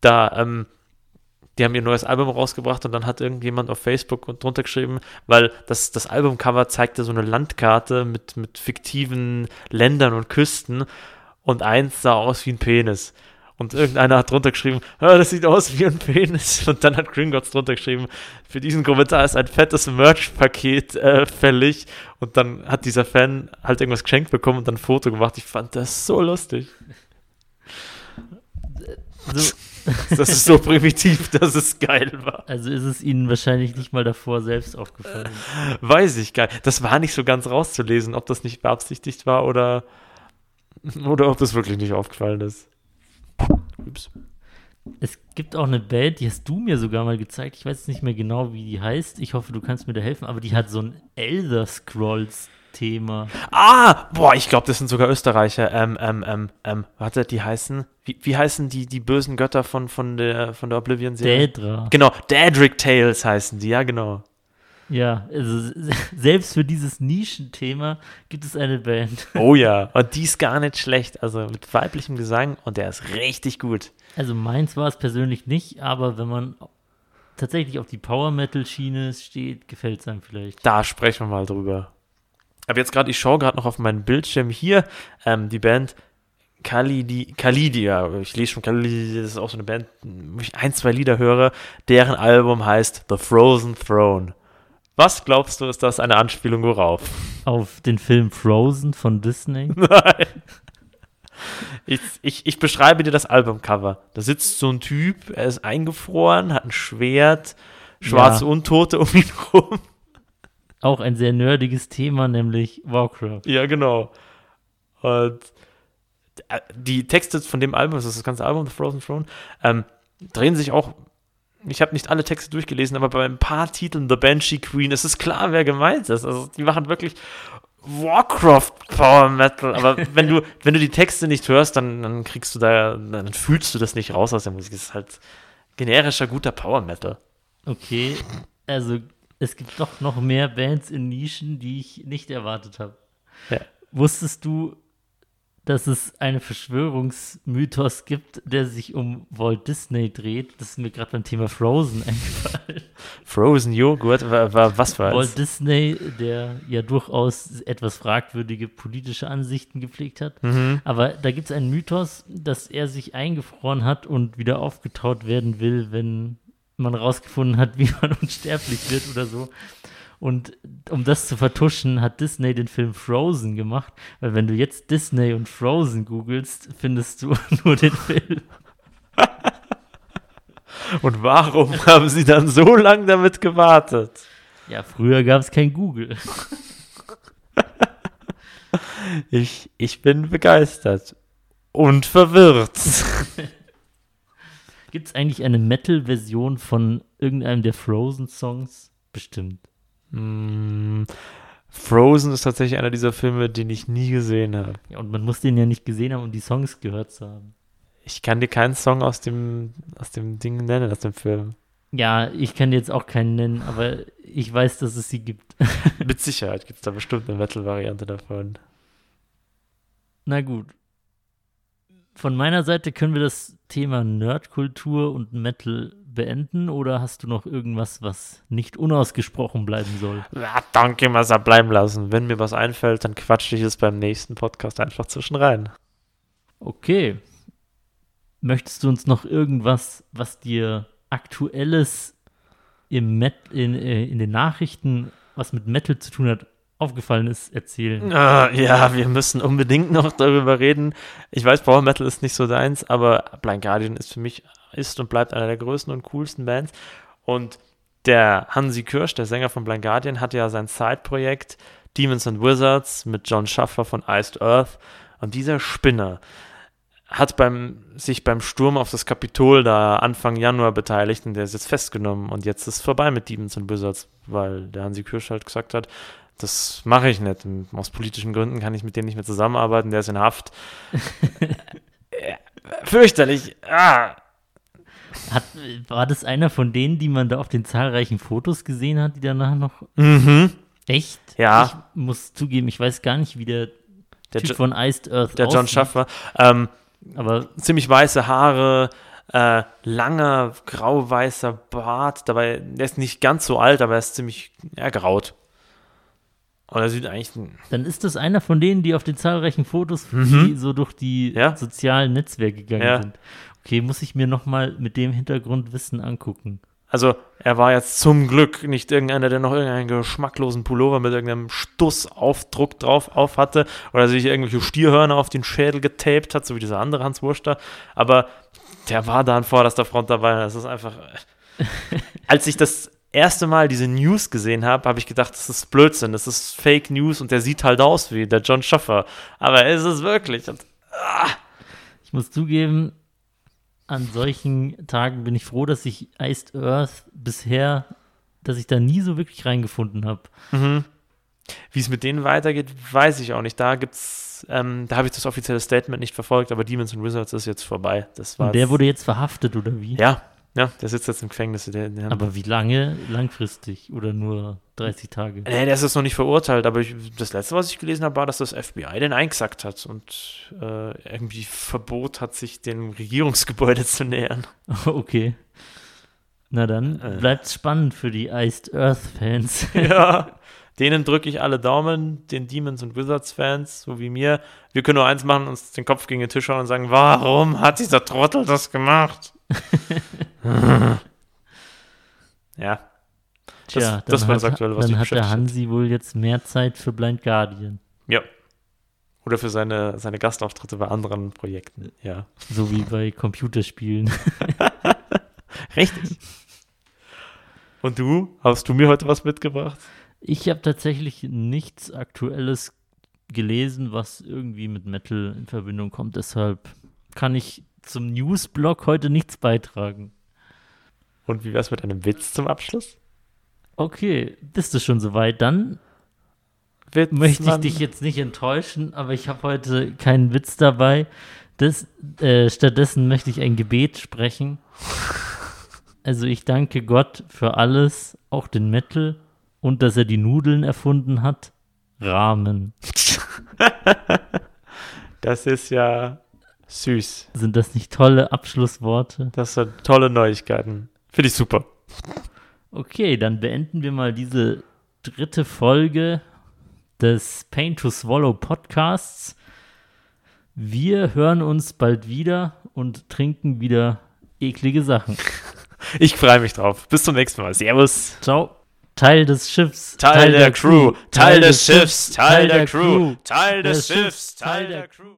da, ähm, die haben ihr neues Album rausgebracht und dann hat irgendjemand auf Facebook und drunter geschrieben, weil das, das Albumcover zeigte so eine Landkarte mit, mit fiktiven Ländern und Küsten und eins sah aus wie ein Penis. Und irgendeiner hat drunter geschrieben, "Ah, das sieht aus wie ein Penis. Und dann hat Gringotts drunter geschrieben, für diesen Kommentar ist ein fettes Merch-Paket äh, fällig. Und dann hat dieser Fan halt irgendwas geschenkt bekommen und dann ein Foto gemacht. Ich fand das so lustig. Also, Das ist so primitiv, dass es geil war. also ist es ihnen wahrscheinlich nicht mal davor selbst aufgefallen. Weiß ich geil. Das war nicht so ganz rauszulesen, ob das nicht beabsichtigt war oder, oder ob das wirklich nicht aufgefallen ist. Ups. Es gibt auch eine Band, die hast du mir sogar mal gezeigt. Ich weiß nicht mehr genau, wie die heißt. Ich hoffe, du kannst mir da helfen. Aber die hat so ein Elder Scrolls Thema. Ah, boah, ich glaube, das sind sogar Österreicher. Ähm, ähm, ähm, ähm, warte, die heißen, wie, wie heißen die, die bösen Götter von, von der, von der Oblivion-Serie? Dädra. Genau, Daedric Tales heißen die, ja, genau. Ja, also selbst für dieses Nischenthema gibt es eine Band. Oh ja, und die ist gar nicht schlecht. Also mit weiblichem Gesang und der ist richtig gut. Also meins war es persönlich nicht, aber wenn man tatsächlich auf die Power Metal Schiene steht, gefällt es einem vielleicht. Da sprechen wir mal drüber. Aber jetzt gerade, ich schaue gerade noch auf meinen Bildschirm hier, ähm, die Band Kalidi, Kalidia, ich lese schon Kalidia, das ist auch so eine Band, wo ich ein, zwei Lieder höre, deren Album heißt The Frozen Throne. Was glaubst du, ist das eine Anspielung worauf? Auf den Film Frozen von Disney? Nein. Ich, ich, ich beschreibe dir das Albumcover. Da sitzt so ein Typ, er ist eingefroren, hat ein Schwert, schwarze Ja. Untote um ihn rum. Auch ein sehr nerdiges Thema, nämlich Warcraft. Ja, genau. Und äh, die Texte von dem Album, das ist das ganze Album, The Frozen Throne, ähm, drehen sich auch. Ich habe nicht alle Texte durchgelesen, aber bei ein paar Titeln, The Banshee Queen, es ist klar, wer gemeint ist. Also die machen wirklich Warcraft Power Metal. Aber wenn du, wenn du die Texte nicht hörst, dann, dann kriegst du da, dann fühlst du das nicht raus aus der Musik. Es ist halt generischer, guter Power Metal. Okay, also es gibt doch noch mehr Bands in Nischen, die ich nicht erwartet habe. Ja. Wusstest du, dass es einen Verschwörungsmythos gibt, der sich um Walt Disney dreht? Das ist mir gerade beim Thema Frozen eingefallen. Frozen Joghurt, war, war was war Walt Disney, der ja durchaus etwas fragwürdige politische Ansichten gepflegt hat. Mhm. Aber da gibt es einen Mythos, dass er sich eingefroren hat und wieder aufgetaut werden will, wenn man rausgefunden hat, wie man unsterblich wird oder so. Und um das zu vertuschen, hat Disney den Film Frozen gemacht. Weil wenn du jetzt Disney und Frozen googelst, findest du nur den Film. Und warum haben sie dann so lange damit gewartet? Ja, früher gab es kein Google. Ich, ich bin begeistert und verwirrt. Gibt es eigentlich eine Metal-Version von irgendeinem der Frozen-Songs? Bestimmt. Mm, Frozen ist tatsächlich einer dieser Filme, den ich nie gesehen habe. Ja, und man muss den ja nicht gesehen haben, um die Songs gehört zu haben. Ich kann dir keinen Song aus dem, aus dem Ding nennen, aus dem Film. Ja, ich kann jetzt auch keinen nennen, aber ich weiß, dass es sie gibt. Mit Sicherheit gibt es da bestimmt eine Metal-Variante davon. Na gut. Von meiner Seite können wir das Thema Nerdkultur und Metal beenden oder hast du noch irgendwas, was nicht unausgesprochen bleiben soll? Ja, danke, mal bleiben lassen. Wenn mir was einfällt, dann quatsche ich es beim nächsten Podcast einfach zwischen rein. Okay. Möchtest du uns noch irgendwas, was dir aktuelles im Met in, äh, in den Nachrichten, was mit Metal zu tun hat, aufgefallen ist, erzählen? Ah, ja, wir müssen unbedingt noch darüber reden. Ich weiß, Power Metal ist nicht so deins, aber Blind Guardian ist für mich, ist und bleibt einer der größten und coolsten Bands. Und der Hansi Kirsch, der Sänger von Blind Guardian, hatte ja sein Side-Projekt Demons and Wizards mit John Schaffer von Iced Earth. Und dieser Spinner hat beim, sich beim Sturm auf das Kapitol da Anfang Januar beteiligt und der ist jetzt festgenommen. Und jetzt ist es vorbei mit Demons and Wizards, weil der Hansi Kirsch halt gesagt hat, das mache ich nicht. Und aus politischen Gründen kann ich mit dem nicht mehr zusammenarbeiten. Der ist in Haft. Äh, Fürchterlich. Ah. Hat, war das einer von denen, die man da auf den zahlreichen Fotos gesehen hat, die danach noch. Mhm. Echt? Ja. Ich muss zugeben, ich weiß gar nicht, wie der, Der, Typ Jo- von Iced Earth der John aussieht, Schaffer. Ähm, Aber ziemlich weiße Haare, äh, langer, grau-weißer Bart. Dabei, der ist nicht ganz so alt, aber er ist ziemlich ergraut. Und er sieht eigentlich. dann ist das einer von denen, die auf den zahlreichen Fotos, die so durch die Mhm. Ja. sozialen Netzwerke gegangen Ja. sind. Okay, muss ich mir nochmal mit dem Hintergrundwissen angucken. Also, er war jetzt zum Glück nicht irgendeiner, der noch irgendeinen geschmacklosen Pullover mit irgendeinem Stussaufdruck drauf auf hatte oder sich irgendwelche Stierhörner auf den Schädel getaped hat, so wie dieser andere Hans Wurster. Aber der war da an vorderster Front dabei. Das ist einfach. Als ich das erste Mal diese News gesehen habe, habe ich gedacht, das ist Blödsinn, das ist Fake News und der sieht halt aus wie der John Schaffer. Aber er ist es wirklich. Und Ich muss zugeben, an solchen Tagen bin ich froh, dass ich Iced Earth bisher, dass ich da nie so wirklich reingefunden habe. Mhm. Wie es mit denen weitergeht, weiß ich auch nicht. Da gibt's, ähm, da habe ich das offizielle Statement nicht verfolgt, aber Demons and Wizards ist jetzt vorbei. Das war Und der wurde jetzt verhaftet, oder wie? ja, ja, der sitzt jetzt im Gefängnis. Der, der, Aber wie lange? Langfristig oder nur 30 Tage? nee, der ist jetzt noch nicht verurteilt, aber ich, das letzte, was ich gelesen habe, war, dass das FBI den eingesackt hat und äh, irgendwie Verbot hat, sich dem Regierungsgebäude zu nähern. Okay. Na dann Äh. bleibt's spannend für die Iced Earth-Fans. ja, denen drücke ich alle Daumen, den Demons und Wizards Fans, so wie mir. Wir können nur eins machen, uns den Kopf gegen den Tisch hauen und sagen, warum hat dieser Trottel das gemacht? ja, Tja, das dann war das hat, Aktuelle, was Dann hat der. Hansi wohl jetzt mehr Zeit für Blind Guardian. ja. Oder für seine, seine Gastauftritte bei anderen Projekten, ja. So wie bei Computerspielen. Richtig. Und du? Hast du mir heute was mitgebracht? Ich habe tatsächlich nichts Aktuelles gelesen, was irgendwie mit Metal in Verbindung kommt. Deshalb kann ich zum Newsblog heute nichts beitragen. Und wie wär's mit einem Witz zum Abschluss? Okay, bist du schon soweit? Dann Witz, möchte ich dich jetzt nicht enttäuschen, aber ich habe heute keinen Witz dabei. Das, äh, stattdessen möchte ich ein Gebet sprechen. Also ich danke Gott für alles, auch den Metal und dass er die Nudeln erfunden hat. Rahmen. Das ist ja süß. Sind das nicht tolle Abschlussworte? Das sind tolle Neuigkeiten. Finde ich super. Okay, dann beenden wir mal diese dritte Folge des Pain to Swallow Podcasts. Wir hören uns bald wieder und trinken wieder eklige Sachen. Ich freue mich drauf. Bis zum nächsten Mal. Servus. Ciao. Teil des Schiffs. Teil der Crew, Teil des Schiffs, Teil der Crew, Teil des Schiffs, Teil der Crew.